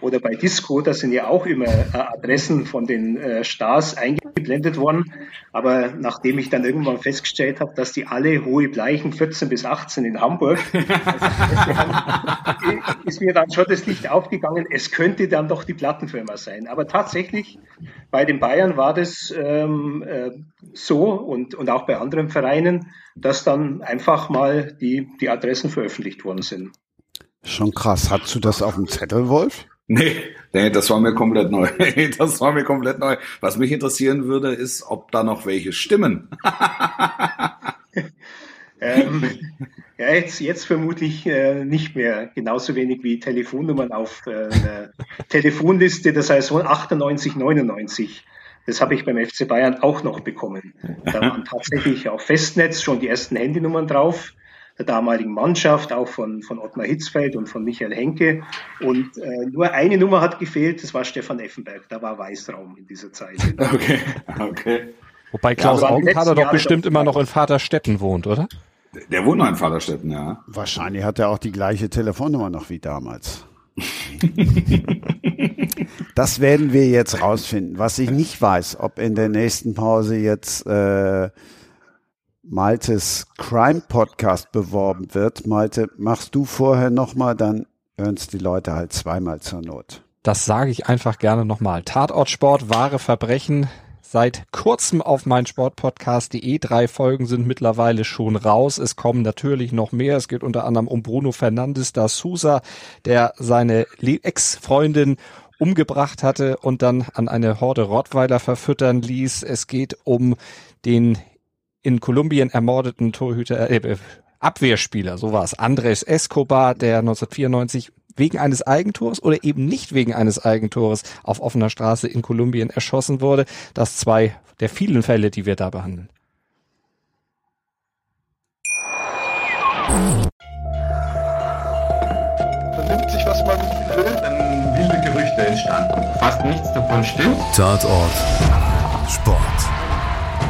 oder bei Disco. Da sind ja auch immer äh, Adressen von den äh, Stars eingeblendet worden. Aber nachdem ich dann irgendwann festgestellt habe, dass die alle hohe Bleichen 14 bis 18 in Hamburg, (laughs) ist mir dann schon das Licht aufgegangen. Es könnte dann doch die Plattenfirma sein. Aber tatsächlich bei den Bayern war das ähm, äh, so und, und auch bei anderen Vereinen, dass dann einfach mal die, die Adressen veröffentlicht worden sind. Schon krass. Hast du das auf dem Zettel, Wolf? Nee, nee, das war mir komplett neu. (laughs) Das war mir komplett neu. Was mich interessieren würde, ist, ob da noch welche stimmen. (laughs) ähm, ja, jetzt, jetzt vermutlich äh, nicht mehr. Genauso wenig wie Telefonnummern auf äh, einer (laughs) Telefonliste der Saison 98, 99. Das habe ich beim FC Bayern auch noch bekommen. Da waren tatsächlich auf Festnetz schon die ersten Handynummern drauf, der damaligen Mannschaft, auch von, von Ottmar Hitzfeld und von Michael Henke. Und äh, nur eine Nummer hat gefehlt, das war Stefan Effenberg. Da war Weißraum in dieser Zeit. (laughs) Okay, okay. Wobei Klaus ja, Augenthaler doch bestimmt immer noch in Vaterstetten wohnt, oder? Der wohnt noch in Vaterstetten, ja. Wahrscheinlich hat er auch die gleiche Telefonnummer noch wie damals. (laughs) das werden wir jetzt rausfinden. Was ich nicht weiß, ob in der nächsten Pause jetzt äh, Maltes Crime Podcast beworben wird. Malte, machst du vorher nochmal, dann hören es die Leute halt zweimal zur Not. Das sage ich einfach gerne nochmal. Tatortsport, wahre Verbrechen, seit kurzem auf mein Sportpodcast.de. Drei Folgen sind mittlerweile schon raus. Es kommen natürlich noch mehr. Es geht unter anderem um Bruno Fernandes da Sousa, der seine Ex-Freundin umgebracht hatte und dann an eine Horde Rottweiler verfüttern ließ. Es geht um den in Kolumbien ermordeten Torhüter, äh, Abwehrspieler, so war es, Andres Escobar, der 1994 wegen eines Eigentors oder eben nicht wegen eines Eigentores auf offener Straße in Kolumbien erschossen wurde. Das zwei der vielen Fälle, die wir da behandeln. Vernimmt sich, was man will, dann wilde Gerüchte entstanden. Fast nichts davon stimmt. Tatort. Sport.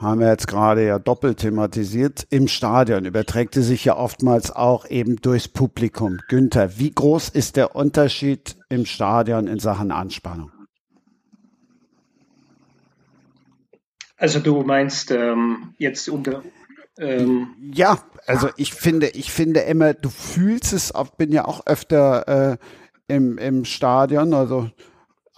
haben wir jetzt gerade ja doppelt thematisiert. Im Stadion überträgt sie sich ja oftmals auch eben durchs Publikum. Günther, wie groß ist der Unterschied im Stadion in Sachen Anspannung? Also du meinst ähm, jetzt unter ähm, ja, also ich finde, ich finde immer, du fühlst es, ich bin ja auch öfter äh, im, im Stadion, also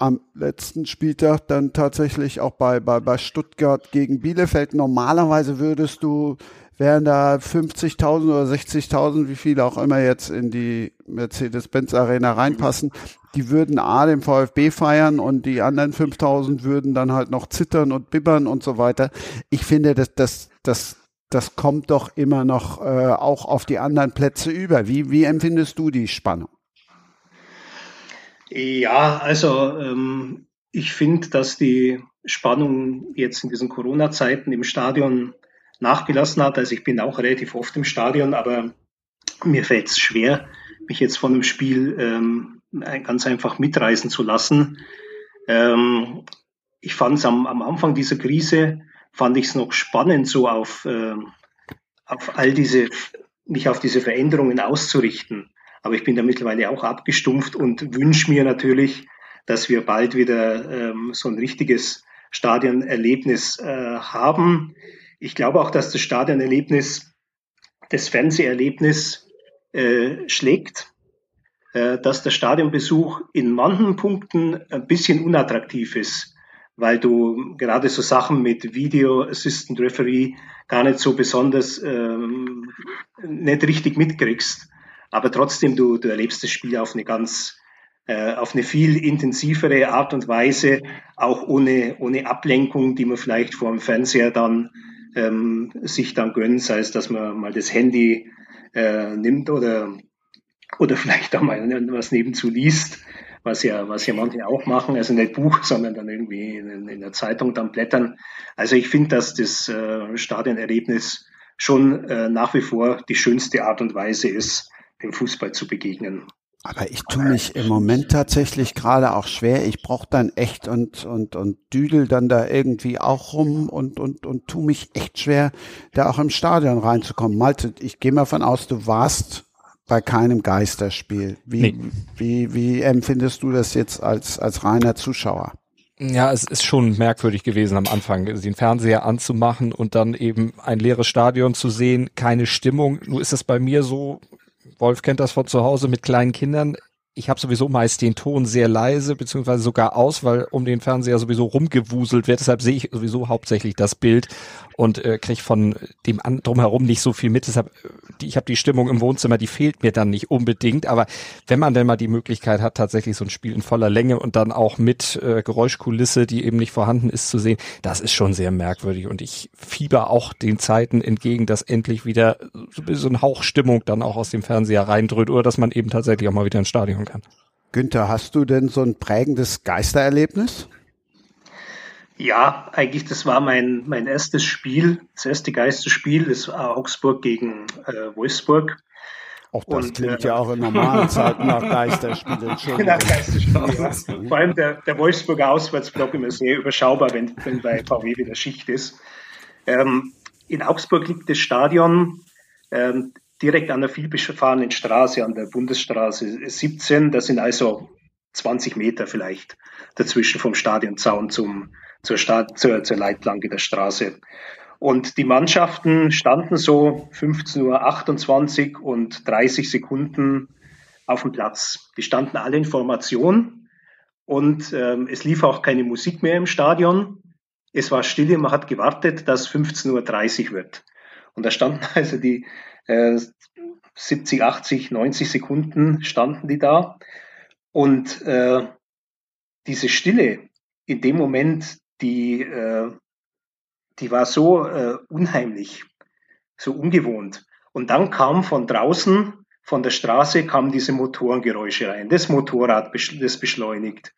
am letzten Spieltag dann tatsächlich auch bei, bei, bei Stuttgart gegen Bielefeld. Normalerweise würdest du, wären da 50.000 oder 60.000, wie viele auch immer jetzt in die Mercedes-Benz Arena reinpassen, die würden A den VfB feiern und die anderen 5000 würden dann halt noch zittern und bibbern und so weiter. Ich finde, dass das, das, das kommt doch immer noch äh, auch auf die anderen Plätze über. Wie, wie empfindest du die Spannung? Ja, also ähm, ich finde, dass die Spannung jetzt in diesen Corona-Zeiten im Stadion nachgelassen hat. Also ich bin auch relativ oft im Stadion, aber mir fällt es schwer, mich jetzt von einem Spiel ähm, ganz einfach mitreißen zu lassen. Ähm, ich fand es am, am, Anfang dieser Krise, fand ich es noch spannend, so auf, äh, auf all diese, mich auf diese Veränderungen auszurichten. Aber ich bin da mittlerweile auch abgestumpft und wünsche mir natürlich, dass wir bald wieder ähm, so ein richtiges Stadionerlebnis äh, haben. Ich glaube auch, dass das Stadionerlebnis das Fernseherlebnis äh, schlägt, äh, dass der Stadionbesuch in manchen Punkten ein bisschen unattraktiv ist, weil du gerade so Sachen mit Video Assistant Referee gar nicht so besonders ähm, nicht richtig mitkriegst. Aber trotzdem, du, du erlebst das Spiel auf eine ganz, äh, auf eine viel intensivere Art und Weise, auch ohne, ohne Ablenkung, die man vielleicht vor dem Fernseher dann ähm, sich dann gönnt, sei es, dass man mal das Handy äh, nimmt oder, oder vielleicht auch mal was nebenzu liest, was ja, was ja manche auch machen, also nicht Buch, (laughs) sondern dann irgendwie in, in der Zeitung dann blättern. Also ich finde, dass das äh, Stadionerlebnis schon äh, nach wie vor die schönste Art und Weise ist, dem Fußball zu begegnen. Aber ich tue mich im Moment tatsächlich gerade auch schwer. Ich brauche dann echt und, und, und düdel dann da irgendwie auch rum und, und, und tu mich echt schwer, da auch im Stadion reinzukommen. Malte, ich gehe mal von aus, du warst bei keinem Geisterspiel. Wie, nee. wie, wie empfindest du das jetzt als, als reiner Zuschauer? Ja, es ist schon merkwürdig gewesen am Anfang, den Fernseher anzumachen und dann eben ein leeres Stadion zu sehen, keine Stimmung. Nur ist es bei mir so, Wolf kennt das von zu Hause mit kleinen Kindern. Ich habe sowieso meist den Ton sehr leise, beziehungsweise sogar aus, weil um den Fernseher sowieso rumgewuselt wird. Deshalb sehe ich sowieso hauptsächlich das Bild und äh, kriege von dem an, drumherum nicht so viel mit. Deshalb, äh, die, ich habe die Stimmung im Wohnzimmer, die fehlt mir dann nicht unbedingt. Aber wenn man denn mal die Möglichkeit hat, tatsächlich so ein Spiel in voller Länge und dann auch mit äh, Geräuschkulisse, die eben nicht vorhanden ist, zu sehen, das ist schon sehr merkwürdig. Und ich fieber auch den Zeiten entgegen, dass endlich wieder so ein Hauch Stimmung dann auch aus dem Fernseher reindrückt oder dass man eben tatsächlich auch mal wieder ins Stadion kann. Günther, hast du denn so ein prägendes Geistererlebnis? Ja, eigentlich, das war mein, mein erstes Spiel, das erste Geisterspiel, das war Augsburg gegen äh, Wolfsburg. Auch das und, klingt äh, ja auch in normalen Zeiten nach Geisterspielen. (laughs) Nach Geisterspielen, ja. Vor allem der, der Wolfsburger Auswärtsblock immer sehr überschaubar, wenn, wenn bei VW wieder Schicht ist. Ähm, in Augsburg liegt das Stadion ähm, direkt an der vielbefahrenen Straße, an der Bundesstraße 17. Das sind also 20 Meter vielleicht dazwischen vom Stadionzaun zum, zur, Stadt, zur, zur Leitplanke der Straße. Und die Mannschaften standen so 15.28 Uhr und 30 Sekunden auf dem Platz. Die standen alle in Formation und ähm, es lief auch keine Musik mehr im Stadion. Es war stille, man hat gewartet, dass 15.30 Uhr wird. Und da standen (laughs) also die äh, 70, 80, 90 Sekunden standen die da. Und äh, diese Stille in dem Moment, die, äh, die war so äh, unheimlich, so ungewohnt. Und dann kam von draußen, von der Straße, kamen diese Motorengeräusche rein. Das Motorrad, das beschleunigt,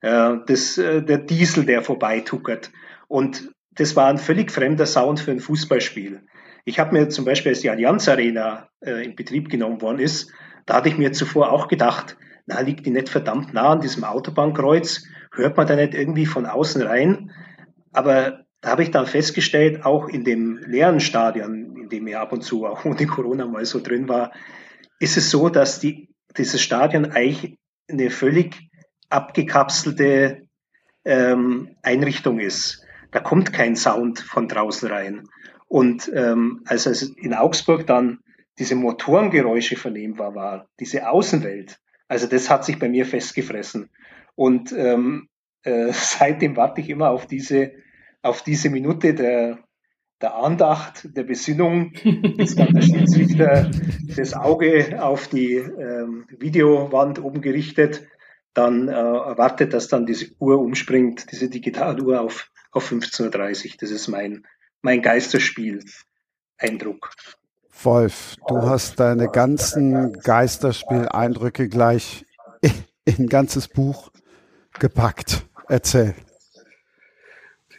äh, das, äh, der Diesel, der vorbeituckert. Und das war ein völlig fremder Sound für ein Fußballspiel. Ich habe mir zum Beispiel, als die Allianz Arena äh, in Betrieb genommen worden ist, da hatte ich mir zuvor auch gedacht, na, liegt die nicht verdammt nah an diesem Autobahnkreuz? Hört man da nicht irgendwie von außen rein? Aber da habe ich dann festgestellt, auch in dem leeren Stadion, in dem ich ab und zu auch (laughs) ohne Corona mal so drin war, ist es so, dass die, dieses Stadion eigentlich eine völlig abgekapselte ähm, Einrichtung ist. Da kommt kein Sound von draußen rein. Und ähm, als es in Augsburg dann diese Motorengeräusche vernehmbar war, diese Außenwelt, also das hat sich bei mir festgefressen. Und ähm, (laughs) äh, seitdem warte ich immer auf diese, auf diese Minute der, der Andacht, der Besinnung, bis dann der Schiedsrichter das Auge auf die ähm, Videowand oben gerichtet, dann äh, erwartet, dass dann diese Uhr umspringt, diese Digitaluhr auf, auf 15.30 Uhr. Das ist mein, mein Geisterspiel-Eindruck. Wolf, du hast deine ganzen Geisterspiel-Eindrücke gleich in ein ganzes Buch gepackt. Erzähl.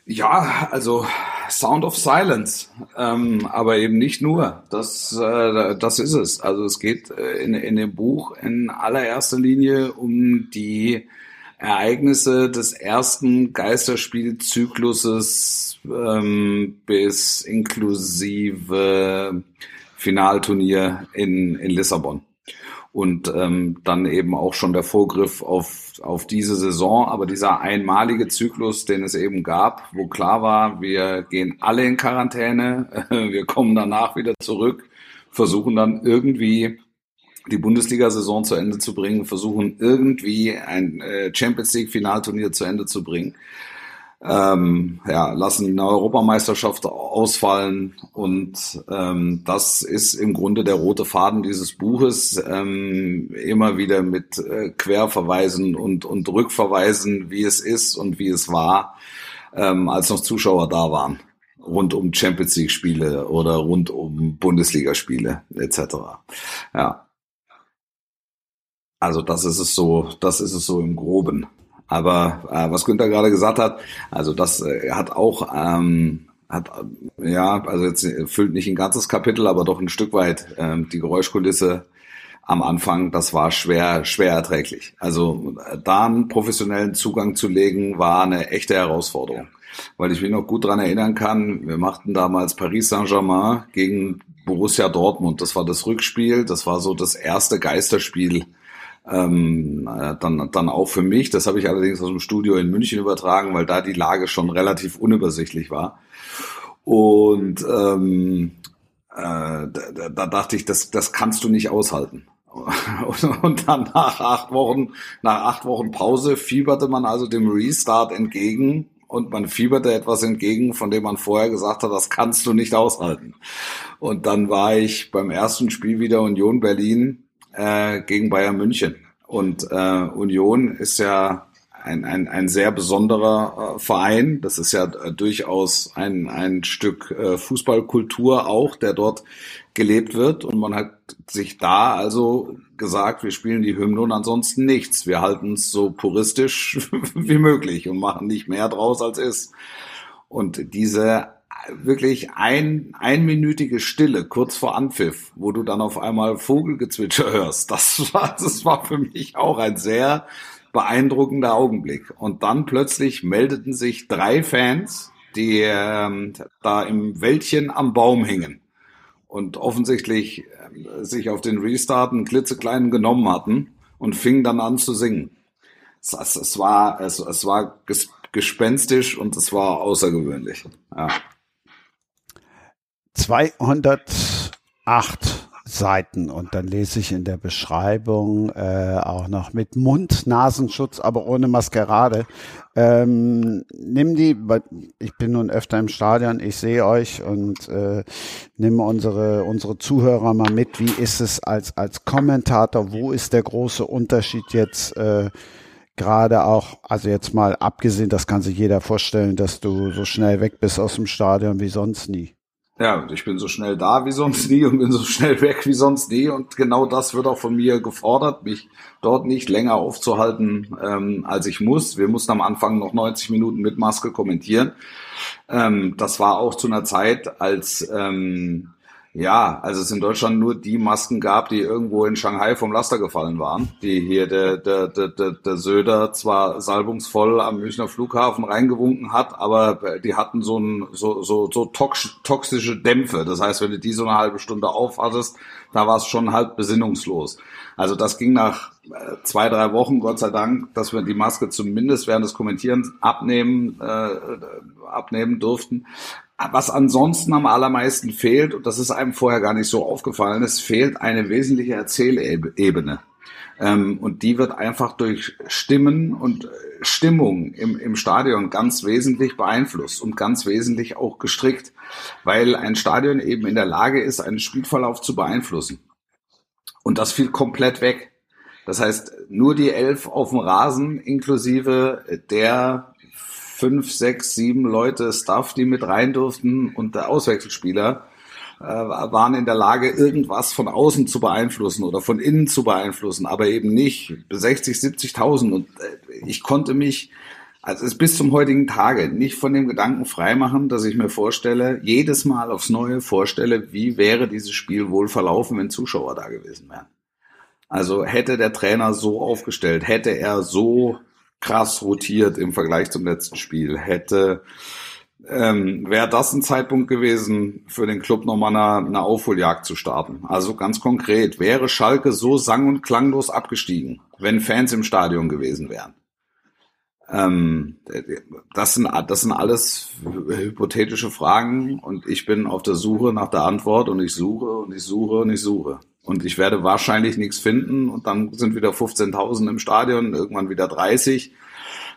Ja, also Sound of Silence, ähm, aber eben nicht nur. Das, äh, das ist es. Also es geht äh, in, in dem Buch in allererster Linie um die Ereignisse des ersten Geisterspielzykluses ähm, bis inklusive Finalturnier in, in Lissabon. Und ähm, dann eben auch schon der Vorgriff auf, auf diese Saison, aber dieser einmalige Zyklus, den es eben gab, wo klar war, wir gehen alle in Quarantäne, (laughs) wir kommen danach wieder zurück, versuchen dann irgendwie die Bundesliga-Saison zu Ende zu bringen, versuchen irgendwie ein äh, Champions League-Finalturnier zu Ende zu bringen. ähm, ja, lassen eine Europameisterschaft ausfallen und ähm, das ist im Grunde der rote Faden dieses Buches, ähm, immer wieder mit äh, Querverweisen und, und Rückverweisen, wie es ist und wie es war, ähm, als noch Zuschauer da waren, rund um Champions League Spiele oder rund um Bundesligaspiele etc. Ja. Also das ist es so, das ist es so im Groben. Aber äh, was Günther gerade gesagt hat, also das äh, hat auch, ähm, hat ja, also jetzt füllt nicht ein ganzes Kapitel, aber doch ein Stück weit ähm, die Geräuschkulisse am Anfang, das war schwer, schwer erträglich. Also äh, da einen professionellen Zugang zu legen, war eine echte Herausforderung. Weil ich mich noch gut dran erinnern kann, wir machten damals Paris Saint-Germain gegen Borussia Dortmund. Das war das Rückspiel, das war so das erste Geisterspiel ähm, äh, dann, dann auch für mich. Das habe ich allerdings aus dem Studio in München übertragen, weil da die Lage schon relativ unübersichtlich war. Und ähm, äh, da, da dachte ich, das, das kannst du nicht aushalten. (laughs) Und dann nach acht Wochen, nach acht Wochen Pause fieberte man also dem Restart entgegen und man fieberte etwas entgegen, von dem man vorher gesagt hat, das kannst du nicht aushalten. Und dann war ich beim ersten Spiel wieder Union Berlin äh, gegen Bayern München. Und äh, Union ist ja ein, ein, ein sehr besonderer äh, Verein. Das ist ja äh, durchaus ein, ein Stück äh, Fußballkultur auch, der dort gelebt wird. Und man hat sich da also gesagt, wir spielen die Hymne und ansonsten nichts. Wir halten es so puristisch (laughs) wie möglich und machen nicht mehr draus als ist. Und diese wirklich ein, einminütige Stille kurz vor Anpfiff, wo du dann auf einmal Vogelgezwitscher hörst, das war, das war für mich auch ein sehr beeindruckender Augenblick. Und dann plötzlich meldeten sich drei Fans, die ähm, da im Wäldchen am Baum hingen und offensichtlich äh, sich auf den Restart einen klitzekleinen genommen hatten und fingen dann an zu singen. Es, es, war, es, es war gespenstisch und es war außergewöhnlich. Ja. 208 Seiten und dann lese ich in der Beschreibung äh, auch noch mit Mund-Nasenschutz, aber ohne Maskerade. Ähm, nimm die, ich bin nun öfter im Stadion, ich sehe euch und äh, nimm unsere unsere Zuhörer mal mit. Wie ist es als als Kommentator? Wo ist der große Unterschied jetzt? Äh, gerade auch, also jetzt mal abgesehen, das kann sich jeder vorstellen, dass du so schnell weg bist aus dem Stadion wie sonst nie. Ja, ich bin so schnell da wie sonst nie und bin so schnell weg wie sonst nie. Und genau das wird auch von mir gefordert, mich dort nicht länger aufzuhalten, ähm, als ich muss. Wir mussten am Anfang noch 90 Minuten mit Maske kommentieren. Ähm, das war auch zu einer Zeit, als ähm, ja, also es in Deutschland nur die Masken gab, die irgendwo in Shanghai vom Laster gefallen waren, die hier der, der, der, der, der Söder zwar salbungsvoll am Münchner Flughafen reingewunken hat, aber die hatten so, ein, so, so, so toxische Dämpfe. Das heißt, wenn du die so eine halbe Stunde aufhattest, da war es schon halb besinnungslos. Also das ging nach äh, zwei, drei Wochen, Gott sei Dank, dass wir die Maske zumindest während des Kommentierens abnehmen, äh, abnehmen durften. Was ansonsten am allermeisten fehlt, und das ist einem vorher gar nicht so aufgefallen, es fehlt eine wesentliche Erzählebene. Ähm, und die wird einfach durch Stimmen und Stimmung im, im Stadion ganz wesentlich beeinflusst und ganz wesentlich auch gestrickt, weil ein Stadion eben in der Lage ist, einen Spielverlauf zu beeinflussen. Und das fiel komplett weg. Das heißt, nur die elf auf dem Rasen inklusive der fünf, sechs, sieben Leute Staff, die mit rein durften und der Auswechselspieler äh, waren in der Lage, irgendwas von außen zu beeinflussen oder von innen zu beeinflussen, aber eben nicht 60, 70.000. Und äh, ich konnte mich also es bis zum heutigen Tage nicht von dem Gedanken freimachen, dass ich mir vorstelle, jedes Mal aufs Neue vorstelle, wie wäre dieses Spiel wohl verlaufen, wenn Zuschauer da gewesen wären. Also hätte der Trainer so aufgestellt, hätte er so krass rotiert im Vergleich zum letzten Spiel. Hätte ähm, wäre das ein Zeitpunkt gewesen, für den Club nochmal eine, eine Aufholjagd zu starten. Also ganz konkret, wäre Schalke so sang- und klanglos abgestiegen, wenn Fans im Stadion gewesen wären. Ähm, das, sind, das sind alles hypothetische Fragen und ich bin auf der Suche nach der Antwort und ich suche und ich suche und ich suche. Und ich werde wahrscheinlich nichts finden und dann sind wieder 15.000 im Stadion, irgendwann wieder 30.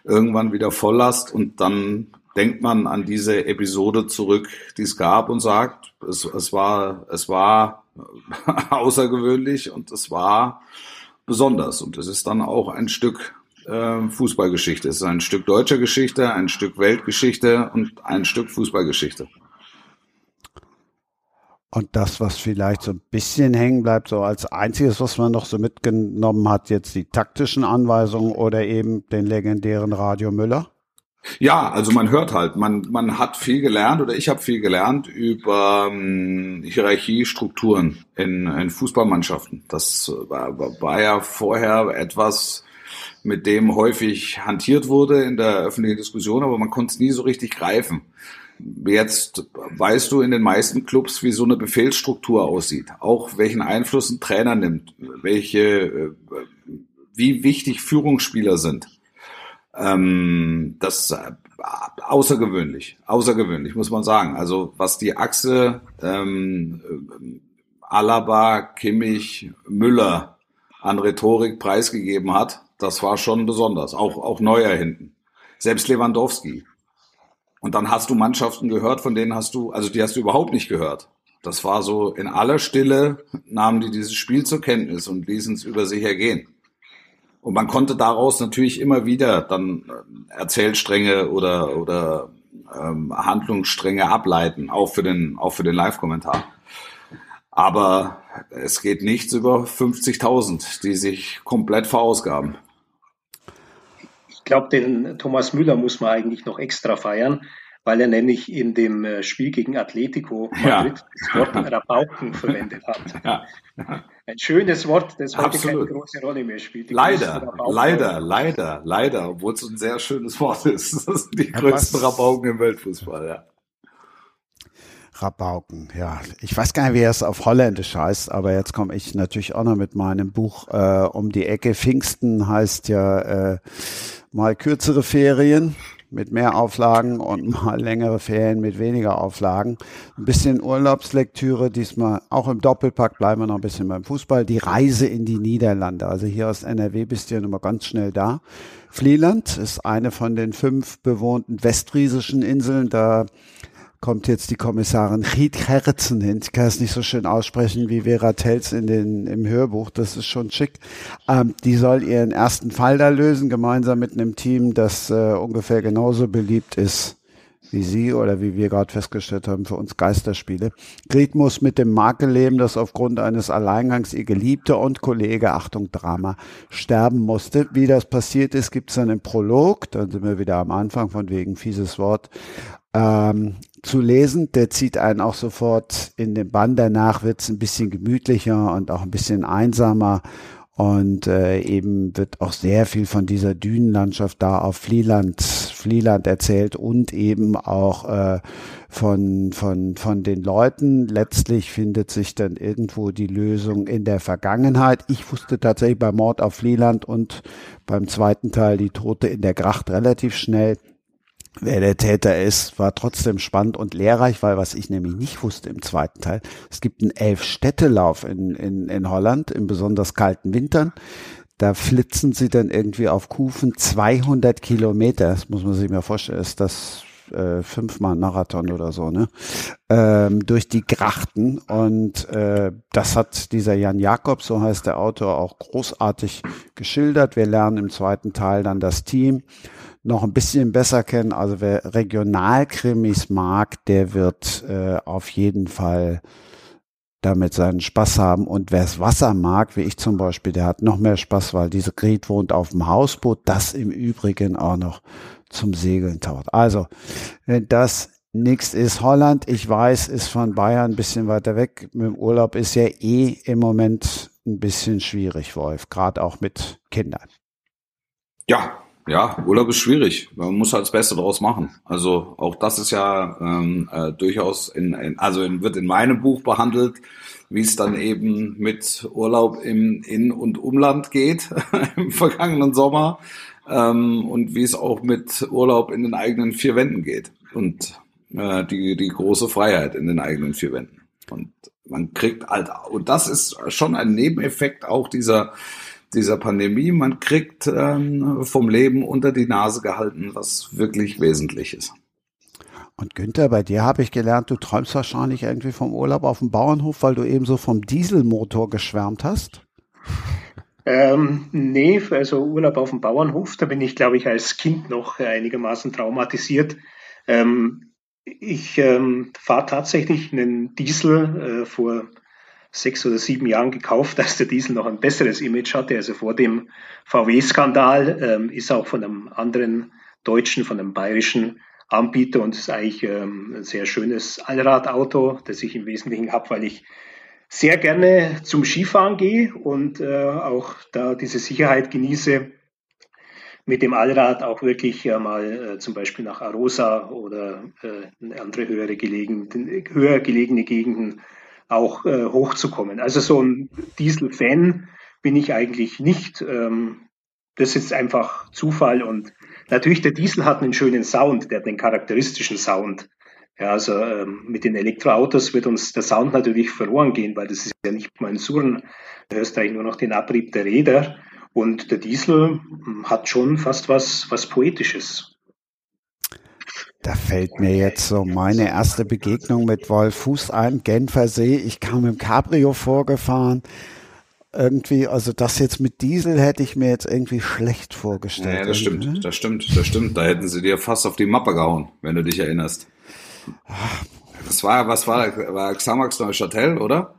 irgendwann wieder Volllast und dann denkt man an diese Episode zurück, die es gab und sagt, es, es war, es war (laughs) außergewöhnlich und es war besonders und es ist dann auch ein Stück äh, Fußballgeschichte. Es ist ein Stück deutscher Geschichte, ein Stück Weltgeschichte und ein Stück Fußballgeschichte. Und das, was vielleicht so ein bisschen hängen bleibt, so als einziges, was man noch so mitgenommen hat, jetzt die taktischen Anweisungen oder eben den legendären Radio Müller? Ja, also man hört halt, man, man hat viel gelernt oder ich habe viel gelernt über ähm, Hierarchiestrukturen in, in Fußballmannschaften. Das war, war ja vorher etwas, mit dem häufig hantiert wurde in der öffentlichen Diskussion, aber man konnte es nie so richtig greifen. Jetzt weißt du in den meisten Clubs, wie so eine Befehlsstruktur aussieht, auch welchen Einfluss ein Trainer nimmt, welche, äh, wie wichtig Führungsspieler sind. Ähm, das äh, außergewöhnlich, außergewöhnlich muss man sagen. Also was die Achse ähm, Alaba, Kimmich, Müller an Rhetorik preisgegeben hat, das war schon besonders. Auch auch Neuer hinten, selbst Lewandowski. Und dann hast du Mannschaften gehört, von denen hast du, also die hast du überhaupt nicht gehört. Das war so in aller Stille nahmen die dieses Spiel zur Kenntnis und ließen es über sich ergehen. Und man konnte daraus natürlich immer wieder dann äh, Erzählstränge oder, oder ähm, Handlungsstränge ableiten, auch für den, auch für den Live-Kommentar. Aber es geht nichts über 50.000, die sich komplett verausgaben. Ich glaube, den Thomas Müller muss man eigentlich noch extra feiern, weil er nämlich in dem äh, Spiel gegen Atletico Madrid ja. das Wort (laughs) Rabauken verwendet hat. (laughs) Ja. Ein schönes Wort, das heute Absolut. keine große Rolle mehr spielt. Die leider, leider, leider, leider, obwohl es ein sehr schönes Wort ist. Das sind die ja, größten Rabauken im Weltfußball, ja. Rabauken, ja. Ich weiß gar nicht, wie er es auf Holländisch heißt, aber jetzt komme ich natürlich auch noch mit meinem Buch äh, um die Ecke. Pfingsten heißt ja äh, mal kürzere Ferien mit mehr Auflagen und mal längere Ferien mit weniger Auflagen. Ein bisschen Urlaubslektüre, diesmal auch im Doppelpack, bleiben wir noch ein bisschen beim Fußball. Die Reise in die Niederlande. Also hier aus NRW bist du ja nochmal ganz schnell da. Flieland ist eine von den fünf bewohnten westfriesischen Inseln. Da kommt jetzt die Kommissarin Ried Herzen hin. Ich kann es nicht so schön aussprechen wie Vera Telz in den, im Hörbuch. Das ist schon schick. Ähm, die soll ihren ersten Fall da lösen, gemeinsam mit einem Team, das äh, ungefähr genauso beliebt ist wie Sie oder wie wir gerade festgestellt haben, für uns Geisterspiele. Gret muss mit dem Makel leben, dass aufgrund eines Alleingangs ihr Geliebter und Kollege, Achtung, Drama, sterben musste. Wie das passiert ist, gibt es dann im Prolog, dann sind wir wieder am Anfang von wegen fieses Wort, ähm, zu lesen. Der zieht einen auch sofort in den Bann. Danach wird es ein bisschen gemütlicher und auch ein bisschen einsamer. Und äh, eben wird auch sehr viel von dieser Dünenlandschaft da auf Flieland, Flieland erzählt und eben auch äh, von, von, von den Leuten. Letztlich findet sich dann irgendwo die Lösung in der Vergangenheit. Ich wusste tatsächlich beim Mord auf Flieland und beim zweiten Teil die Tote in der Gracht relativ schnell wer der Täter ist, war trotzdem spannend und lehrreich, weil was ich nämlich nicht wusste im zweiten Teil, es gibt einen Elf-Städtelauf in, in, in Holland in besonders kalten Wintern. Da flitzen sie dann irgendwie auf Kufen 200 Kilometer, das muss man sich mal vorstellen, ist das äh, fünfmal Marathon oder so, ne? Ähm, durch die Grachten. Und äh, das hat dieser Jan Jakob, so heißt der Autor, auch großartig geschildert. Wir lernen im zweiten Teil dann das Team noch ein bisschen besser kennen. Also wer Regionalkrimis mag, der wird äh, auf jeden Fall damit seinen Spaß haben. Und wer es Wasser mag, wie ich zum Beispiel, der hat noch mehr Spaß, weil diese Gret wohnt auf dem Hausboot, das im Übrigen auch noch zum Segeln taucht. Also, wenn das nichts ist, Holland, ich weiß, ist von Bayern ein bisschen weiter weg. Mit dem Urlaub ist ja eh im Moment ein bisschen schwierig, Wolf, gerade auch mit Kindern. Ja, ja, Urlaub ist schwierig. Man muss halt das Beste draus machen. Also auch das ist ja ähm, äh, durchaus in, in also in, wird in meinem Buch behandelt, wie es dann eben mit Urlaub im In- und Umland geht (laughs) im vergangenen Sommer ähm, und wie es auch mit Urlaub in den eigenen vier Wänden geht und äh, die die große Freiheit in den eigenen vier Wänden. Und man kriegt halt und das ist schon ein Nebeneffekt auch dieser dieser Pandemie. Man kriegt ähm, vom Leben unter die Nase gehalten, was wirklich wesentlich ist. Und Günther, bei dir habe ich gelernt, du träumst wahrscheinlich irgendwie vom Urlaub auf dem Bauernhof, weil du eben so vom Dieselmotor geschwärmt hast. Ähm, nee, also Urlaub auf dem Bauernhof, da bin ich, glaube ich, als Kind noch einigermaßen traumatisiert. Ähm, ich ähm, fahre tatsächlich einen Diesel äh, vor sechs oder sieben Jahren gekauft, als der Diesel noch ein besseres Image hatte. Also vor dem VW-Skandal ähm, ist auch von einem anderen deutschen, von einem bayerischen Anbieter und ist eigentlich ähm, ein sehr schönes Allradauto, das ich im Wesentlichen habe, weil ich sehr gerne zum Skifahren gehe und äh, auch da diese Sicherheit genieße, mit dem Allrad auch wirklich äh, mal äh, zum Beispiel nach Arosa oder äh, andere höhere gelegen, höher gelegene Gegenden auch äh, hochzukommen. Also so ein Diesel-Fan bin ich eigentlich nicht. Ähm, das ist einfach Zufall und natürlich der Diesel hat einen schönen Sound, der hat einen charakteristischen Sound. Ja, also ähm, mit den Elektroautos wird uns der Sound natürlich verloren gehen, weil das ist ja nicht mal ein Surren. Da hörst du eigentlich nur noch den Abrieb der Räder. Und der Diesel hm, hat schon fast was, was Poetisches. Da fällt mir jetzt so meine erste Begegnung mit Wolf Fuß ein, Genfer See. Ich kam im Cabrio vorgefahren. Irgendwie, also das jetzt mit Diesel hätte ich mir jetzt irgendwie schlecht vorgestellt. Ja, das stimmt, ne? das stimmt, das stimmt. Da hätten sie dir fast auf die Mappe gehauen, wenn du dich erinnerst. Das war, was war, war Xamax Neuchâtel, oder?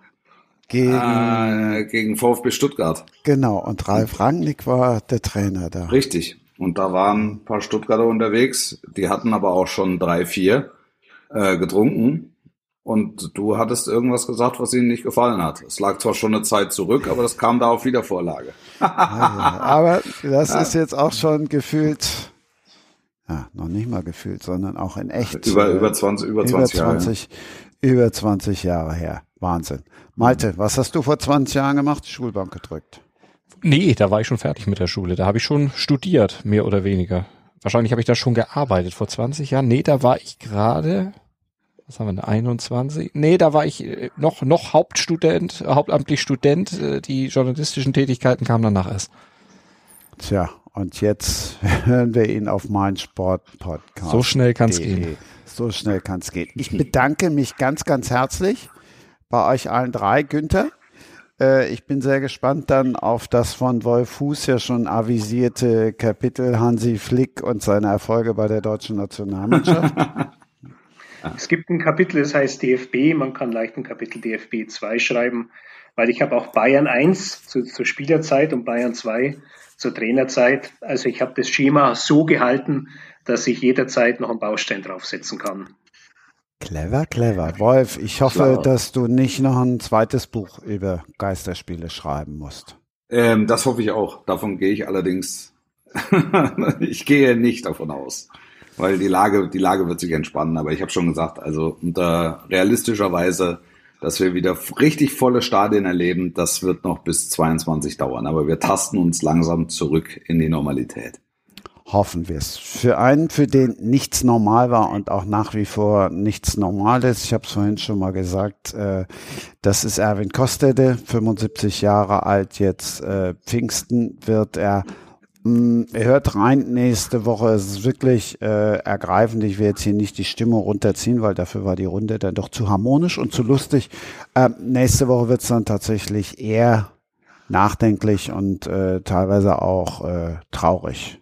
Gegen, äh, gegen VfB Stuttgart. Genau, und Ralf Rangnick war der Trainer da. Richtig. Und da waren ein paar Stuttgarter unterwegs, die hatten aber auch schon drei, vier äh, getrunken. Und du hattest irgendwas gesagt, was ihnen nicht gefallen hat. Es lag zwar schon eine Zeit zurück, aber das kam da auf Wiedervorlage. ja, aber das (laughs) ja. ist jetzt auch schon gefühlt, ja, noch nicht mal gefühlt, sondern auch in echt. Über, über 20, über 20, über 20 Jahre. Über 20 Jahre her. Wahnsinn. Malte, was hast du vor 20 Jahren gemacht? Schulbank gedrückt. Nee, da war ich schon fertig mit der Schule. Da habe ich schon studiert, mehr oder weniger. Wahrscheinlich habe ich da schon gearbeitet vor 20 Jahren. Nee, da war ich gerade, was haben wir denn, 21? Nee, da war ich äh, noch, noch Hauptstudent, hauptamtlich Student. Äh, die journalistischen Tätigkeiten kamen danach erst. Tja, und jetzt (laughs) hören wir ihn auf mein Sport-Podcast. So schnell kann es gehen. So schnell kann es gehen. Ich bedanke mich ganz, ganz herzlich bei euch allen drei. Günther, äh, ich bin sehr gespannt dann auf das von Wolf Fuß ja schon avisierte Kapitel Hansi Flick und seine Erfolge bei der deutschen Nationalmannschaft. (laughs) Es gibt ein Kapitel, das heißt DFB. Man kann leicht ein Kapitel DFB 2 schreiben, weil ich habe auch Bayern 1 zu, zur Spielerzeit und Bayern 2 zur Trainerzeit. Also ich habe das Schema so gehalten, dass ich jederzeit noch einen Baustein draufsetzen kann. Clever, clever. Wolf, ich hoffe, Klar. dass du nicht noch ein zweites Buch über Geisterspiele schreiben musst. Ähm, das hoffe ich auch. Davon gehe ich allerdings, (laughs) ich gehe nicht davon aus. Weil die Lage, die Lage wird sich entspannen. Aber ich habe schon gesagt, also unter realistischerweise, dass wir wieder richtig volle Stadien erleben, das wird noch bis 22 dauern. Aber wir tasten uns langsam zurück in die Normalität. Hoffen wir es. Für einen, für den nichts normal war und auch nach wie vor nichts normal ist, ich habe es vorhin schon mal gesagt, äh, das ist Erwin Kostede, 75 Jahre alt, jetzt äh, Pfingsten wird er. Mh, mm, er hört rein nächste Woche. Es ist wirklich äh, ergreifend. Ich will jetzt hier nicht die Stimmung runterziehen, weil dafür war die Runde dann doch zu harmonisch und zu lustig. Ähm, nächste Woche wird es dann tatsächlich eher nachdenklich und äh, teilweise auch äh, traurig.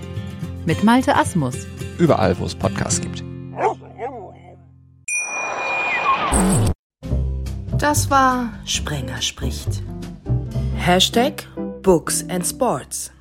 Mit Malte Asmus. Überall, wo es Podcasts gibt. Das war Sprenger spricht. Hashtag Books and Sports.